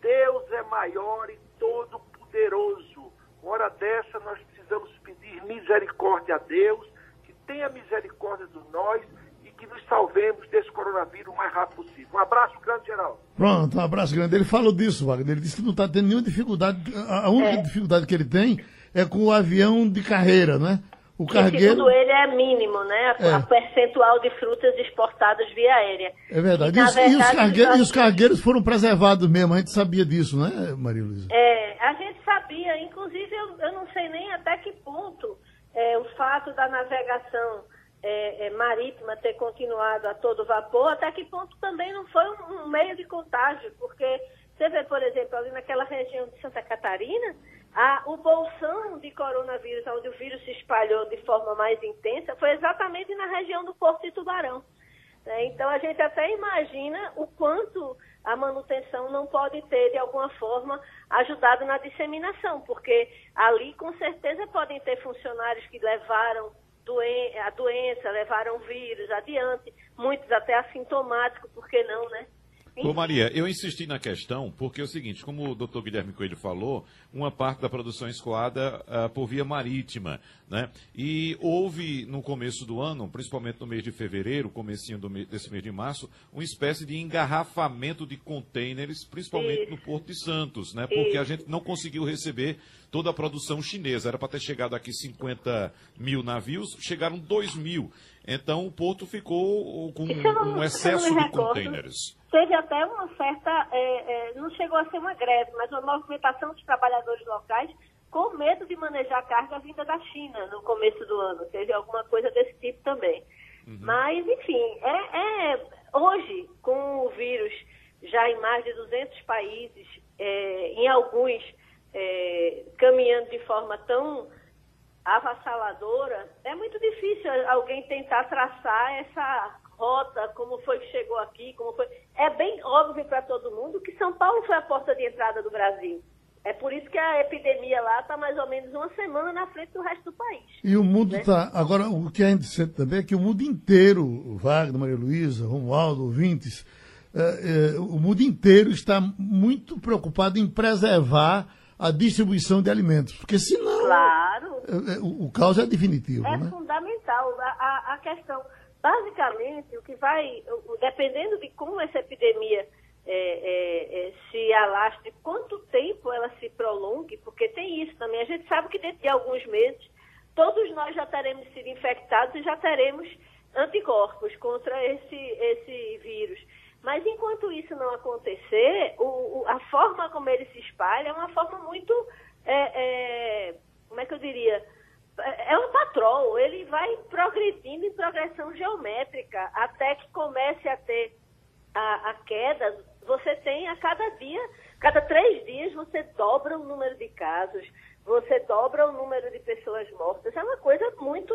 Deus é maior e todo-poderoso. Hora dessa, nós precisamos pedir misericórdia a Deus, que tenha misericórdia de nós que nos salvemos desse coronavírus o mais rápido possível. Um abraço grande, Geraldo. Pronto, um abraço grande. Ele falou disso, Wagner. Ele disse que não está tendo nenhuma dificuldade. A única dificuldade que ele tem é com o avião de carreira, né? O cargueiro. segundo ele, é mínimo, né? A, É. a percentual de frutas exportadas via aérea. É verdade. Na E os, e os verdade, cargueiros, e os cargueiros foram preservados mesmo. A gente sabia disso, né, Maria Luísa? É, a gente sabia, inclusive eu, eu não sei nem até que ponto é, o fato da navegação é, é, marítima ter continuado a todo vapor, até que ponto também não foi um, um meio de contágio, porque você vê, por exemplo, ali naquela região de Santa Catarina, a, o bolsão de coronavírus, onde o vírus se espalhou de forma mais intensa, foi exatamente na região do Porto de Tubarão. né? Então a gente até imagina o quanto a manutenção não pode ter, de alguma forma, ajudado na disseminação, porque ali com certeza podem ter funcionários que levaram doen- a doença, levaram vírus adiante, muitos até assintomáticos, por que não, né? Ô Maria, eu insisti na questão porque é o seguinte, como o doutor Guilherme Coelho falou, uma parte da produção escoada ah, por via marítima, né? E houve no começo do ano, principalmente no mês de fevereiro, comecinho do mês- desse mês de março, uma espécie de engarrafamento de contêineres, principalmente Isso. no Porto de Santos, né? Porque a Isso. gente não conseguiu receber toda a produção chinesa. Era para ter chegado aqui 50 mil navios, chegaram 2 mil. Então o Porto ficou com um excesso de contêineres. Teve até uma certa, é, é, não chegou a ser uma greve, mas uma movimentação dos trabalhadores locais com medo de manejar carga vinda da China no começo do ano. Teve alguma coisa desse tipo também. Mas, enfim, é, é- hoje, com o vírus já em mais de 200 países, é, em alguns é, caminhando de forma tão avassaladora, é muito difícil alguém tentar traçar essa rota, como foi que chegou aqui, como foi. É bem óbvio para todo mundo que São Paulo foi a porta de entrada do Brasil. É por isso que a epidemia lá está mais ou menos uma semana na frente do resto do país. E o mundo Né? está. Agora, o que gente sente também é que o mundo inteiro, Wagner, Maria Luísa, Romualdo, ouvintes, eh, eh, o mundo inteiro está muito preocupado em preservar a distribuição de alimentos. Porque senão Claro. eh, eh, o, o caos é definitivo, É né? fundamental. A, a- a questão, basicamente, o que vai, dependendo de como essa epidemia é, é, é, se alastre, quanto tempo ela se prolongue, porque tem isso também. A gente sabe que dentro de alguns meses todos nós já teremos sido infectados e já teremos anticorpos contra esse, esse vírus. Mas enquanto isso não acontecer, o, o, a forma como ele se espalha é uma forma muito, é, é, como é que eu diria, é um patrol, ele vai progredindo em progressão geométrica até que comece a ter a, a queda. Você tem a cada dia, cada três dias você dobra o número de casos, você dobra o número de pessoas mortas. É uma coisa muito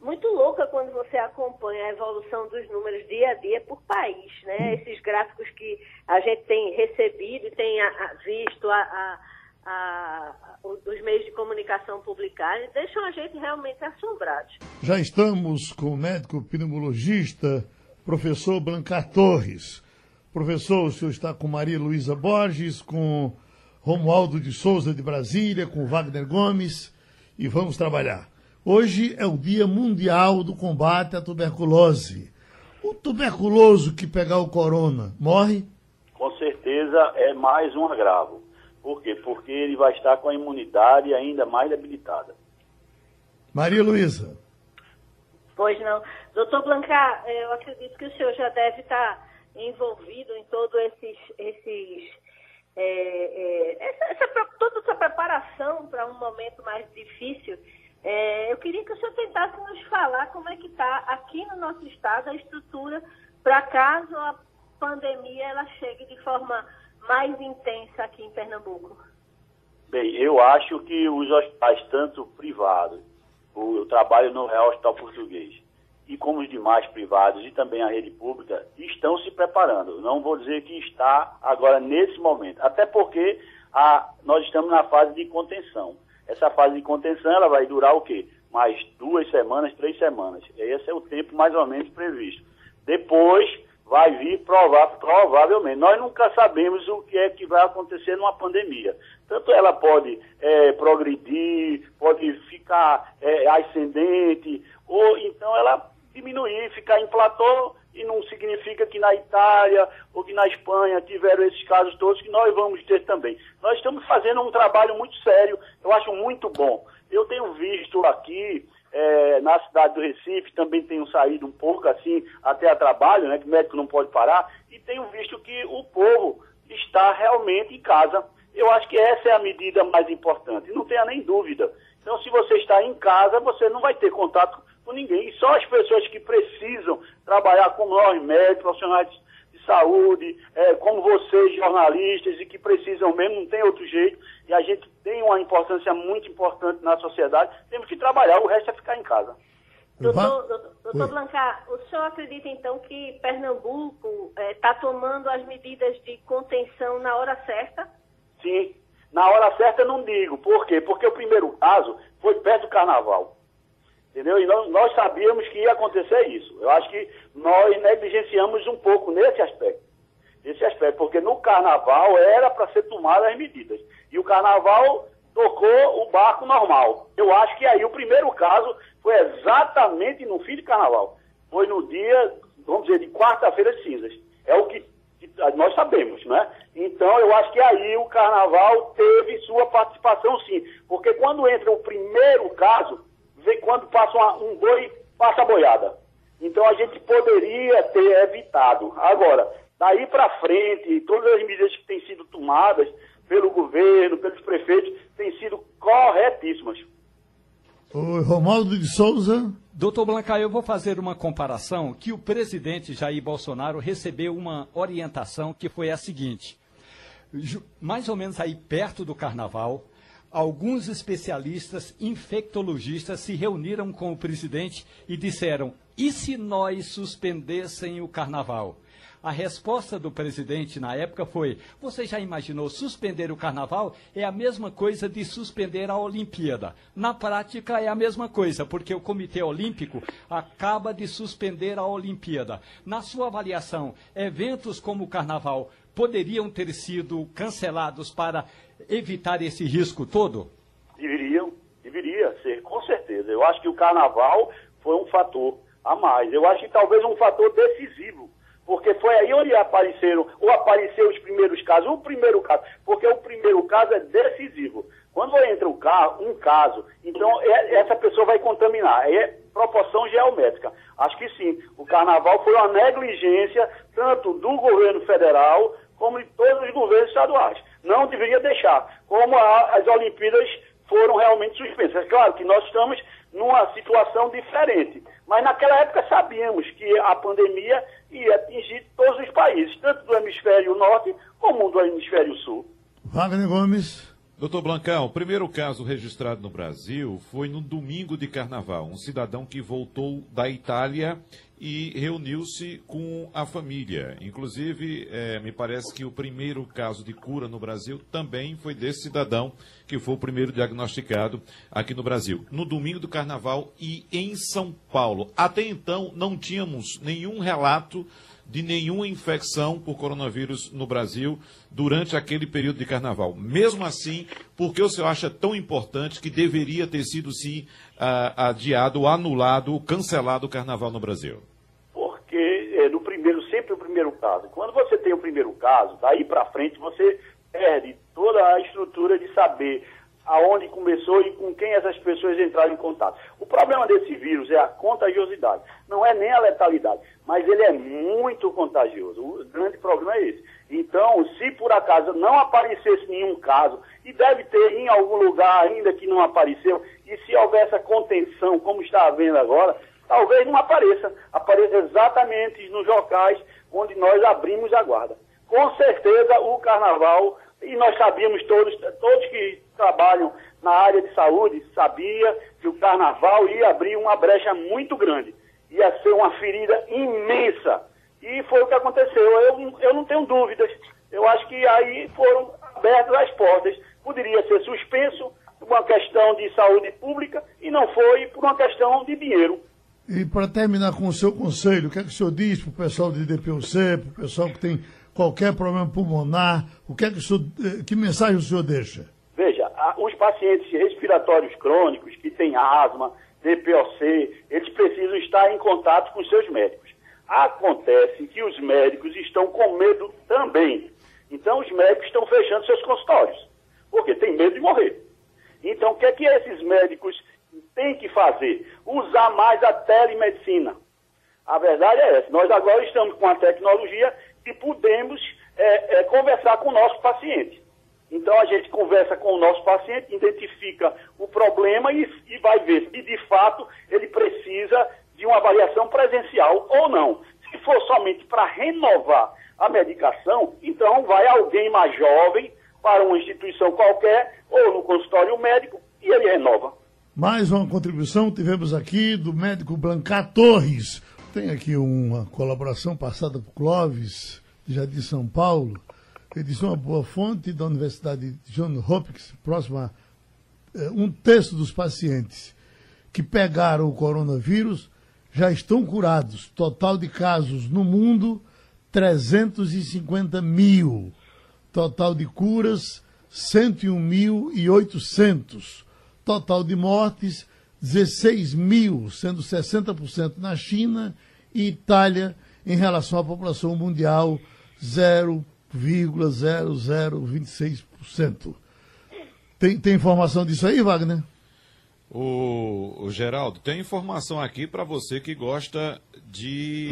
muito louca quando você acompanha a evolução dos números dia a dia por país, né? Esses gráficos que a gente tem recebido e tem a, a, visto a, os meios de comunicação publicarem, deixam a gente realmente assombrado. Já estamos com o médico pneumologista, professor Blancar Torres. Professor, o senhor está com Maria Luísa Borges, com Romualdo de Souza de Brasília, com Wagner Gomes e vamos trabalhar. Hoje é o Dia Mundial do Combate à Tuberculose. O tuberculoso que pegar o corona morre? Com certeza é mais um agravo. Por quê? Porque ele vai estar com a imunidade ainda mais debilitada. Maria Luísa. Pois não. Doutor Blancar, eu acredito que o senhor já deve estar envolvido em todos esses, esses é, é, essa, essa, toda essa preparação para um momento mais difícil é, eu queria que o senhor tentasse nos falar como é que está aqui no nosso estado a estrutura para caso a pandemia ela chegue de forma mais intensa aqui em Pernambuco. Bem, eu acho que os hospitais, tanto privados, o, trabalho no Real Hospital Português, e como os demais privados e também a rede pública, estão se preparando. Não vou dizer que está agora nesse momento, até porque a, nós estamos na fase de contenção. Essa fase de contenção ela vai durar o quê? Mais duas semanas, três semanas. Esse é o tempo mais ou menos previsto. Depois vai vir provar, provavelmente. Nós nunca sabemos o que é que vai acontecer numa pandemia. Tanto ela pode é, progredir, pode ficar é, ascendente, ou então ela diminuir, ficar em platô, e não significa que na Itália ou que na Espanha tiveram esses casos todos que nós vamos ter também. Nós estamos fazendo um trabalho muito sério, eu acho muito bom. Eu tenho visto aqui é, na cidade do Recife, também tenho saído um pouco assim até a trabalho, né, que o médico não pode parar, e tenho visto que o povo está realmente em casa. Eu acho que essa é a medida mais importante, não tenha nem dúvida. Então, se você está em casa, você não vai ter contato com ninguém. E só as pessoas que precisam trabalhar como nós, médicos, profissionais saúde, é, como vocês, jornalistas, e que precisam mesmo, não tem outro jeito, e a gente tem uma importância muito importante na sociedade, temos que trabalhar, o resto é ficar em casa. Doutor, doutor, doutor Blancar, o senhor acredita então que Pernambuco está é, tomando as medidas de contenção na hora certa? Sim, na hora certa não digo. Por quê? Porque o primeiro caso foi perto do carnaval. Entendeu? E nós, nós sabíamos que ia acontecer isso. Eu acho que nós negligenciamos um pouco nesse aspecto. Nesse aspecto, porque no carnaval era para ser tomadas as medidas. E o carnaval tocou o barco normal. Eu acho que aí o primeiro caso foi exatamente no fim de carnaval. Foi no dia, vamos dizer, de quarta-feira de cinzas. É o que, que nós sabemos, né? Então eu acho que aí o carnaval teve sua participação sim. Porque quando entra o primeiro caso, vê quando passa uma, um boi, passa a boiada. Então a gente poderia ter evitado. Agora, daí para frente, todas as medidas que têm sido tomadas pelo governo, pelos prefeitos, têm sido corretíssimas. O Romualdo de Souza. Doutor Blanca, eu vou fazer uma comparação que o presidente Jair Bolsonaro recebeu uma orientação que foi a seguinte. Mais ou menos aí perto do carnaval, alguns especialistas infectologistas se reuniram com o presidente e disseram: e se nós suspendessem o carnaval? A resposta do presidente na época foi: Você já imaginou suspender o carnaval? É a mesma coisa de suspender a Olimpíada. Na prática é a mesma coisa, porque o Comitê Olímpico acaba de suspender a Olimpíada. Na sua avaliação, eventos como o carnaval poderiam ter sido cancelados para evitar esse risco todo? Deveriam, deveria ser, com certeza. Eu acho que o carnaval foi um fator a mais. Eu acho que talvez um fator decisivo. Porque foi aí onde apareceram, ou apareceram os primeiros casos, o primeiro caso, porque o primeiro caso é decisivo. Quando entra um, carro, um caso, então é, essa pessoa vai contaminar. É proporção geométrica. Acho que sim. O carnaval foi uma negligência tanto do governo federal como de todos os governos estaduais. Não deveria deixar. Como a, as Olimpíadas foram realmente suspensas. É claro que nós estamos numa situação diferente. Mas naquela época sabíamos que a pandemia ia atingir todos os países, tanto do hemisfério norte como do hemisfério sul. Wagner Gomes. Doutor Blancão, o primeiro caso registrado no Brasil foi no domingo de carnaval. Um cidadão que voltou da Itália e reuniu-se com a família. Inclusive, é, me parece que o primeiro caso de cura no Brasil também foi desse cidadão, que foi o primeiro diagnosticado aqui no Brasil. No domingo do carnaval e em São Paulo. Até então, não tínhamos nenhum relato de nenhuma infecção por coronavírus no Brasil durante aquele período de carnaval. Mesmo assim, por que o senhor acha tão importante que deveria ter sido, sim, uh, adiado, anulado, cancelado o carnaval no Brasil? Porque é, no primeiro, sempre o primeiro caso. Quando você tem o primeiro caso, daí para frente você perde toda a estrutura de saber aonde começou e com quem essas pessoas entraram em contato. O problema desse vírus é a contagiosidade, não é nem a letalidade, mas ele é muito contagioso. O grande problema é esse. Então, se por acaso não aparecesse nenhum caso, e deve ter em algum lugar ainda que não apareceu, e se houver essa contenção, como está havendo agora, talvez não apareça. Apareça exatamente nos locais onde nós abrimos a guarda. Com certeza o carnaval e nós sabíamos todos, todos que trabalham na área de saúde, sabia que o carnaval ia abrir uma brecha muito grande. Ia ser uma ferida imensa. E foi o que aconteceu. Eu, eu não tenho dúvidas. Eu acho que aí foram abertas as portas. Poderia ser suspenso por uma questão de saúde pública e não foi por uma questão de dinheiro. E para terminar com o seu conselho, o que é que o senhor diz para o pessoal de DPUC, para o pessoal que tem qualquer problema pulmonar? O que, é que, o senhor, eh, que mensagem o senhor deixa? Veja, os pacientes respiratórios crônicos que têm asma, DPOC, eles precisam estar em contato com seus médicos. Acontece que os médicos estão com medo também. Então, os médicos estão fechando seus consultórios, porque tem medo de morrer. Então, o que é que esses médicos têm que fazer? Usar mais a telemedicina. A verdade é essa. Nós agora estamos com a tecnologia e podemos é, é, conversar com o nosso paciente. Então a gente conversa com o nosso paciente, identifica o problema e, e vai ver se de fato ele precisa de uma avaliação presencial ou não. Se for somente para renovar a medicação, então vai alguém mais jovem para uma instituição qualquer ou no consultório médico e ele renova. Mais uma contribuição tivemos aqui do médico Blancar Torres. Tem aqui uma colaboração passada por Clóvis, já de São Paulo. Ele disse uma boa fonte da Universidade de John Hopkins, próxima eh, um terço dos pacientes que pegaram o coronavírus já estão curados. Total de casos no mundo, 350 mil. Total de curas, 101.800. Total de mortes, 16 mil, sendo 60% na China e Itália, em relação à população mundial, 0,0026%. Tem, tem informação disso aí, Wagner? O, o Geraldo, tem informação aqui para você que gosta de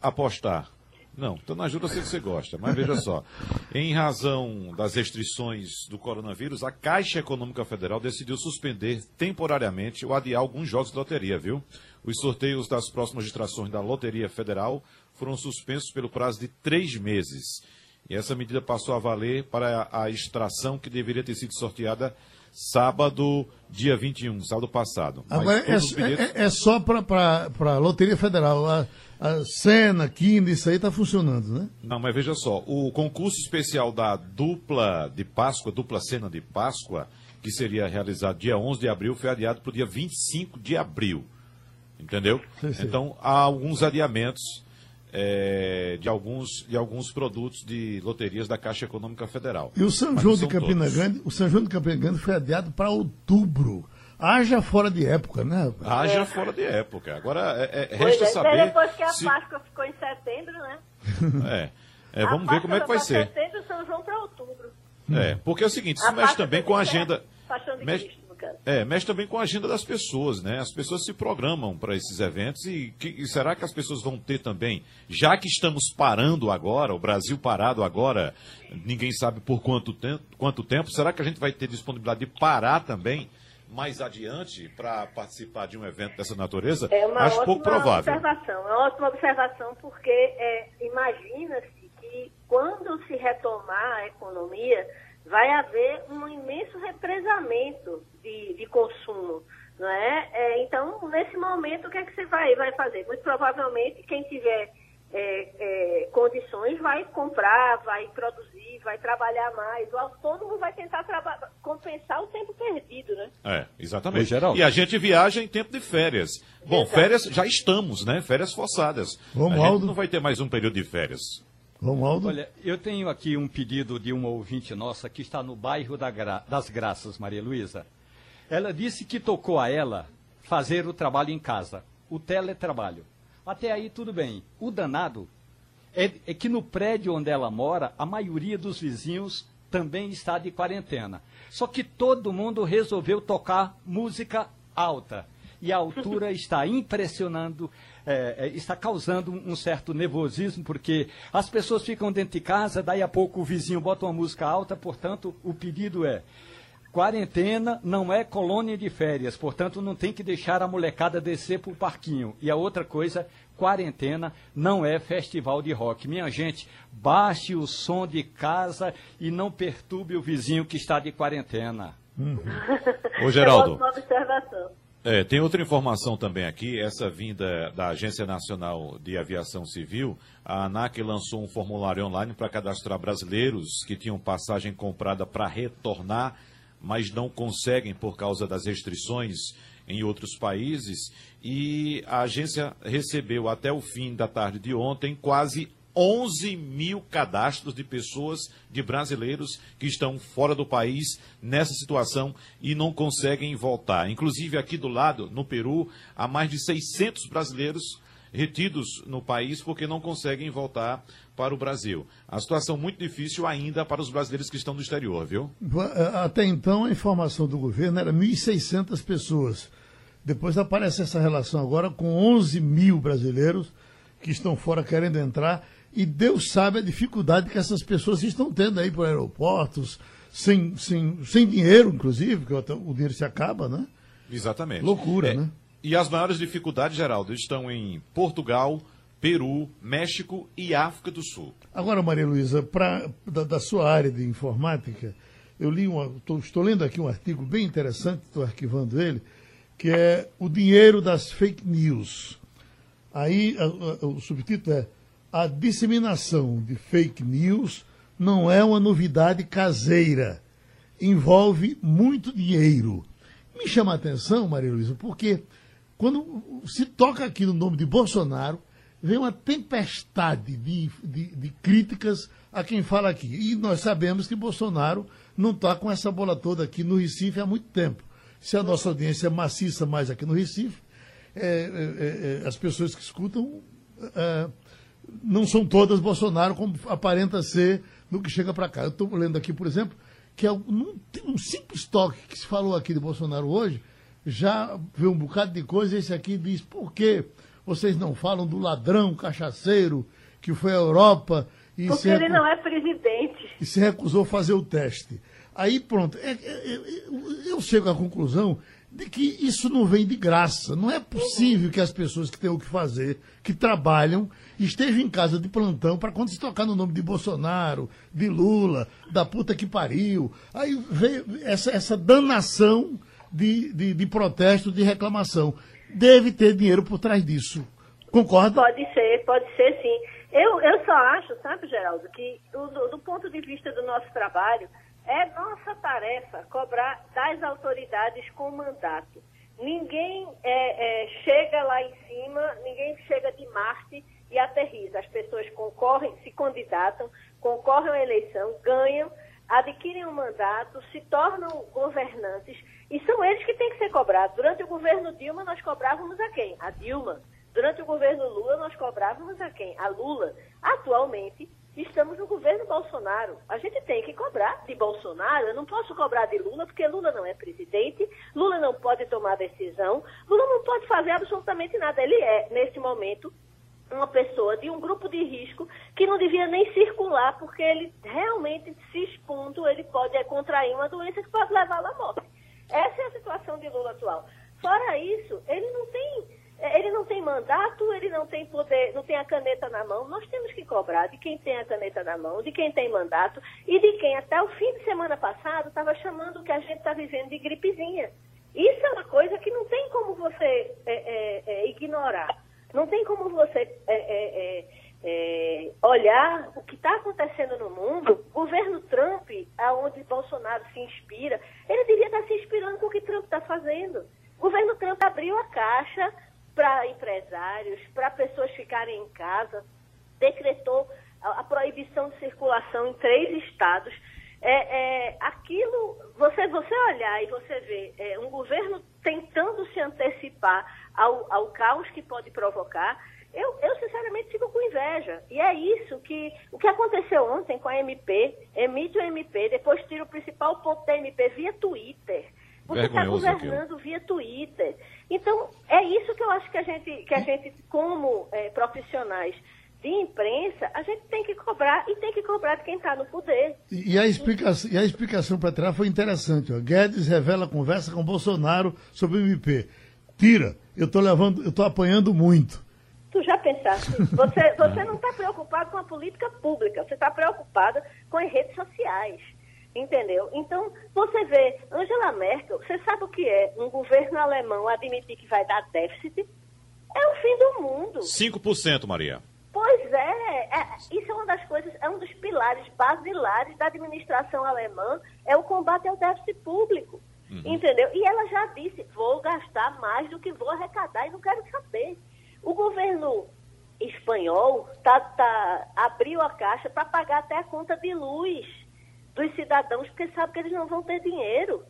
apostar. Não, então ajuda se você gosta, mas veja só. Em razão das restrições do coronavírus, a Caixa Econômica Federal decidiu suspender temporariamente ou adiar alguns jogos de loteria, viu? Os sorteios das próximas distrações da Loteria Federal foram suspensos pelo prazo de três meses. E essa medida passou a valer para a extração que deveria ter sido sorteada sábado, dia 21, sábado passado. Agora, é, bilhetes... é, é, só para a Loteria Federal. A, a Sena, Quina, isso aí está funcionando, né? Não, mas veja só, o concurso especial da dupla de Páscoa, dupla cena de Páscoa, que seria realizado dia 11 de abril, foi adiado para o dia 25 de abril. Entendeu? Sim, sim. Então, há alguns adiamentos é, de, alguns, de alguns produtos de loterias da Caixa Econômica Federal. E o São João de Campina todos. Grande, o São João de Campina Grande foi adiado para outubro. Haja fora de época, né? Haja é. fora de época. Agora, é, é, resta é, saber... Depois que a se... Páscoa ficou em setembro, né? é, é vamos ver como é que vai ser. setembro, São João para outubro. É, porque é o seguinte, isso a mexe também com a agenda... Mexe, É, mexe também com a agenda das pessoas, né? As pessoas se programam para esses eventos e, que, e será que as pessoas vão ter também, já que estamos parando agora, o Brasil parado agora, ninguém sabe por quanto tempo, quanto tempo, será que a gente vai ter disponibilidade de parar também mais adiante para participar de um evento dessa natureza? É uma Acho pouco provável. observação, é uma ótima observação, porque é, imagina-se que quando se retomar a economia, vai haver um imenso represamento de, de consumo. Não é? É, então, nesse momento, o que é que você vai, vai fazer? Muito provavelmente, quem tiver é, é, condições vai comprar, vai produzir, vai trabalhar mais. O autônomo vai tentar compensar o tempo perdido, né? É, exatamente. Ô, Geraldo. E a gente viaja em tempo de férias. Bom, Exato. férias já estamos, né? Férias forçadas. Romualdo. A gente não vai ter mais um período de férias. Romualdo? Olha, eu tenho aqui um pedido de uma ouvinte nossa que está no bairro da Gra- das Graças, Maria Luísa. Ela disse que tocou a ela fazer o trabalho em casa, o teletrabalho. Até aí tudo bem. O danado é, é que no prédio onde ela mora, a maioria dos vizinhos também está de quarentena. Só que todo mundo resolveu tocar música alta. E a altura está impressionando, é, é, está causando um certo nervosismo, porque as pessoas ficam dentro de casa, daí a pouco o vizinho bota uma música alta, portanto, o pedido é. Quarentena não é colônia de férias, portanto não tem que deixar a molecada descer para o parquinho. E a outra coisa, quarentena não é festival de rock. Minha gente, baixe o som de casa e não perturbe o vizinho que está de quarentena. Ô, Geraldo. É uma observação. É, tem outra informação também aqui, essa vinda da Agência Nacional de Aviação Civil, a ANAC lançou um formulário online para cadastrar brasileiros que tinham passagem comprada para retornar, mas não conseguem por causa das restrições em outros países, e a agência recebeu até o fim da tarde de ontem quase 11 mil cadastros de pessoas, de brasileiros que estão fora do país nessa situação e não conseguem voltar. Inclusive aqui do lado, no Peru, há mais de 600 brasileiros retidos no país porque não conseguem voltar para o Brasil. A situação muito difícil ainda para os brasileiros que estão no exterior, viu? Até então, a informação do governo era 1.600 pessoas. Depois aparece essa relação agora com 11 mil brasileiros que estão fora querendo entrar. E Deus sabe a dificuldade que essas pessoas estão tendo aí por aeroportos, sem, sem, sem dinheiro, inclusive, porque o dinheiro se acaba, né? Exatamente. Loucura, É, né? E as maiores dificuldades, Geraldo, estão em Portugal, Peru, México e África do Sul. Agora, Maria Luísa, da, da sua área de informática, eu li uma, tô- estou lendo aqui um artigo bem interessante, estou arquivando ele, que é o dinheiro das fake news. Aí a- a- o subtítulo é A disseminação de fake news não é uma novidade caseira. Envolve muito dinheiro. Me chama a atenção, Maria Luísa, porque quando se toca aqui no nome de Bolsonaro, vem uma tempestade de, de, de críticas a quem fala aqui. E nós sabemos que Bolsonaro não está com essa bola toda aqui no Recife há muito tempo. Se a nossa audiência é maciça mais aqui no Recife, é, é, é, as pessoas que escutam é, não são todas Bolsonaro, como aparenta ser no que chega para cá. Eu estou lendo aqui, por exemplo, que é um, um simples toque que se falou aqui de Bolsonaro hoje, já vê um bocado de coisa, esse aqui diz, por que vocês não falam do ladrão cachaceiro que foi à Europa e Porque se, ele não é presidente. e se recusou a fazer o teste? Aí pronto, é- é- é- eu chego à conclusão de que isso não vem de graça. Não é possível que as pessoas que têm o que fazer, que trabalham, estejam em casa de plantão para quando se tocar no nome de Bolsonaro, de Lula, da puta que pariu. Aí veio essa, essa danação de, de, de protesto, de reclamação. Deve ter dinheiro por trás disso. Concorda? Pode ser, pode ser sim. Eu, eu só acho, sabe, Geraldo, que do, do- do ponto de vista do nosso trabalho, é nossa tarefa cobrar das autoridades com mandato. Ninguém é, é, chega lá em cima, ninguém chega de Marte e aterriza. As pessoas concorrem, se candidatam, concorrem à eleição, ganham, adquirem um mandato, se tornam governantes e são eles que têm que ser cobrados. Durante o governo Dilma, nós cobrávamos a quem? A Dilma. Durante o governo Lula, nós cobrávamos a quem? A Lula. Atualmente, Estamos no governo Bolsonaro. A gente tem que cobrar de Bolsonaro. Eu não posso cobrar de Lula, porque Lula não é presidente. Lula não pode tomar decisão. Lula não pode fazer absolutamente nada. Ele é, nesse momento, uma pessoa de um grupo de risco que não devia nem circular, porque ele realmente se expondo, ele pode contrair uma doença que pode levá-lo à morte. Essa é a situação de Lula atual. Fora isso, ele não tem ele não tem mandato, ele não tem poder, não tem a caneta na mão. Nós temos que cobrar de quem tem a caneta na mão, de quem tem mandato e de quem até o fim de semana passado estava chamando o que a gente está vivendo de gripezinha. Isso é uma coisa que não tem como você é, é, é ignorar. Não tem como você é, é, olhar o que está acontecendo no mundo. O governo Trump, aonde Bolsonaro se inspira, ele devia estar tá se inspirando com o que Trump está fazendo. O governo Trump abriu a caixa para empresários, para pessoas ficarem em casa, decretou a, a, proibição de circulação em três estados. É, é, aquilo, você, você olhar e você ver é, um governo tentando se antecipar ao, ao caos que pode provocar, eu, eu, sinceramente fico com inveja. E é isso que o que aconteceu ontem com a MP, emite o MP, depois tira o principal ponto da MP via Twitter. Você está governando aquilo. via Twitter. Então, é isso que eu acho que a gente, que a gente como é, profissionais de imprensa, a gente tem que cobrar e tem que cobrar de quem está no poder. E, e, a explicação, e a explicação para trás foi interessante. Ó. Guedes revela conversa com Bolsonaro sobre o MP. Tira, eu estou levando, eu estou apanhando muito. Tu já pensaste? Você, você não está preocupado com a política pública, você está preocupada com as redes sociais. Entendeu? Então, você vê, Angela Merkel, você sabe o que é um governo alemão admitir que vai dar déficit? É o fim do mundo. 5%, Maria. Pois é, é, isso é uma das coisas, é um dos pilares basilares da administração alemã, é o combate ao déficit público. Uhum. Entendeu? E ela já disse, vou gastar mais do que vou arrecadar e não quero saber. O governo espanhol tá, tá, abriu a caixa para pagar até a conta de luz dos cidadãos, porque sabe que eles não vão ter dinheiro.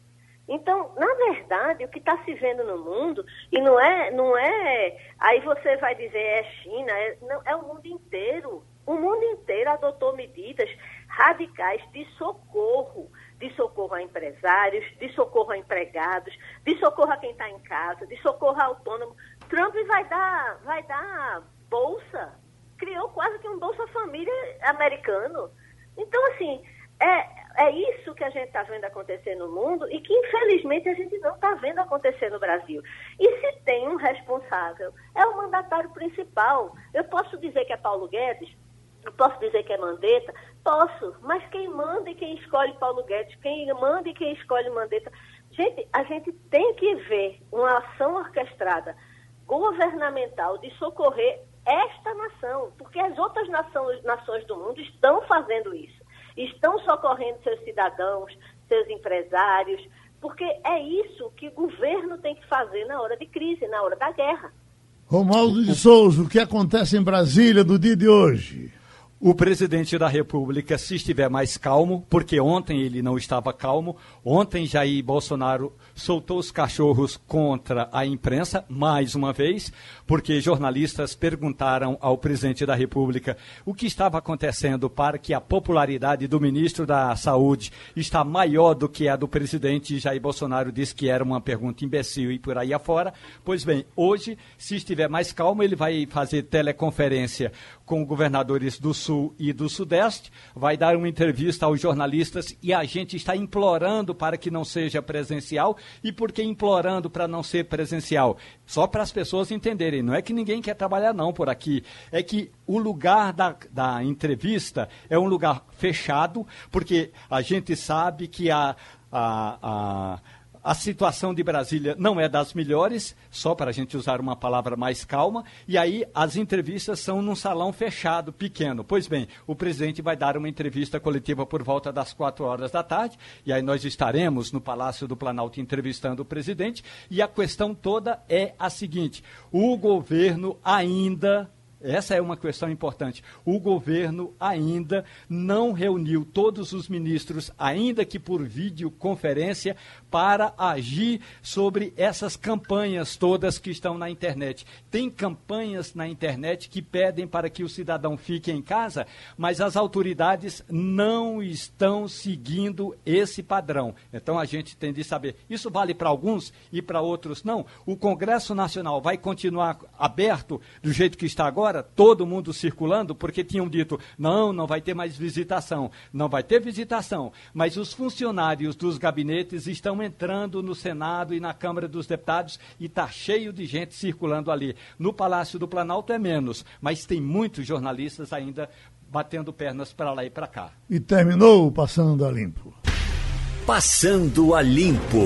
Então, na verdade, o que está se vendo no mundo, e não é, não é, aí você vai dizer é China, é, não, é o mundo inteiro. O mundo inteiro adotou medidas radicais de socorro, de socorro a empresários, de socorro a empregados, de socorro a quem está em casa, de socorro a autônomo. Trump vai dar, vai dar bolsa, criou quase que um Bolsa Família americano. Então, assim, é, é isso que a gente está vendo acontecer no mundo e que, infelizmente, a gente não está vendo acontecer no Brasil. E se tem um responsável, é o mandatário principal. Eu posso dizer que é Paulo Guedes, eu posso dizer que é Mandetta, posso, mas quem manda e quem escolhe Paulo Guedes, quem manda e quem escolhe Mandetta. Gente, a gente tem que ver uma ação orquestrada governamental de socorrer esta nação, porque as outras nações, nações do mundo estão fazendo isso estão socorrendo seus cidadãos, seus empresários, porque é isso que o governo tem que fazer na hora de crise, na hora da guerra. Romualdo de Souza, o que acontece em Brasília do dia de hoje? O presidente da República, se estiver mais calmo, porque ontem ele não estava calmo, ontem Jair Bolsonaro soltou os cachorros contra a imprensa, mais uma vez, porque jornalistas perguntaram ao presidente da República o que estava acontecendo para que a popularidade do ministro da Saúde está maior do que a do presidente. Jair Bolsonaro disse que era uma pergunta imbecil e por aí afora. Pois bem, hoje, se estiver mais calmo, ele vai fazer teleconferência com governadores do Sul e do Sudeste, vai dar uma entrevista aos jornalistas e a gente está implorando para que não seja presencial. E por que implorando para não ser presencial? Só para as pessoas entenderem, não é que ninguém quer trabalhar não por aqui, é que o lugar da, da entrevista é um lugar fechado, porque a gente sabe que a, a, a a situação de Brasília não é das melhores, só para a gente usar uma palavra mais calma, e aí as entrevistas são num salão fechado, pequeno. Pois bem, o presidente vai dar uma entrevista coletiva por volta das quatro horas da tarde, e aí nós estaremos no Palácio do Planalto entrevistando o presidente, e a questão toda é a seguinte: o governo ainda Essa é uma questão importante. O governo ainda não reuniu todos os ministros, ainda que por videoconferência, para agir sobre essas campanhas todas que estão na internet. Tem campanhas na internet que pedem para que o cidadão fique em casa, mas as autoridades não estão seguindo esse padrão. Então a gente tem de saber. Isso vale para alguns e para outros não. O Congresso Nacional vai continuar aberto do jeito que está agora, todo mundo circulando, porque tinham dito: não, não vai ter mais visitação. Não vai ter visitação, mas os funcionários dos gabinetes estão entrando no Senado e na Câmara dos Deputados e está cheio de gente circulando ali. No Palácio do Planalto é menos, mas tem muitos jornalistas ainda batendo pernas para lá e para cá. E terminou Passando a Limpo. Passando a Limpo.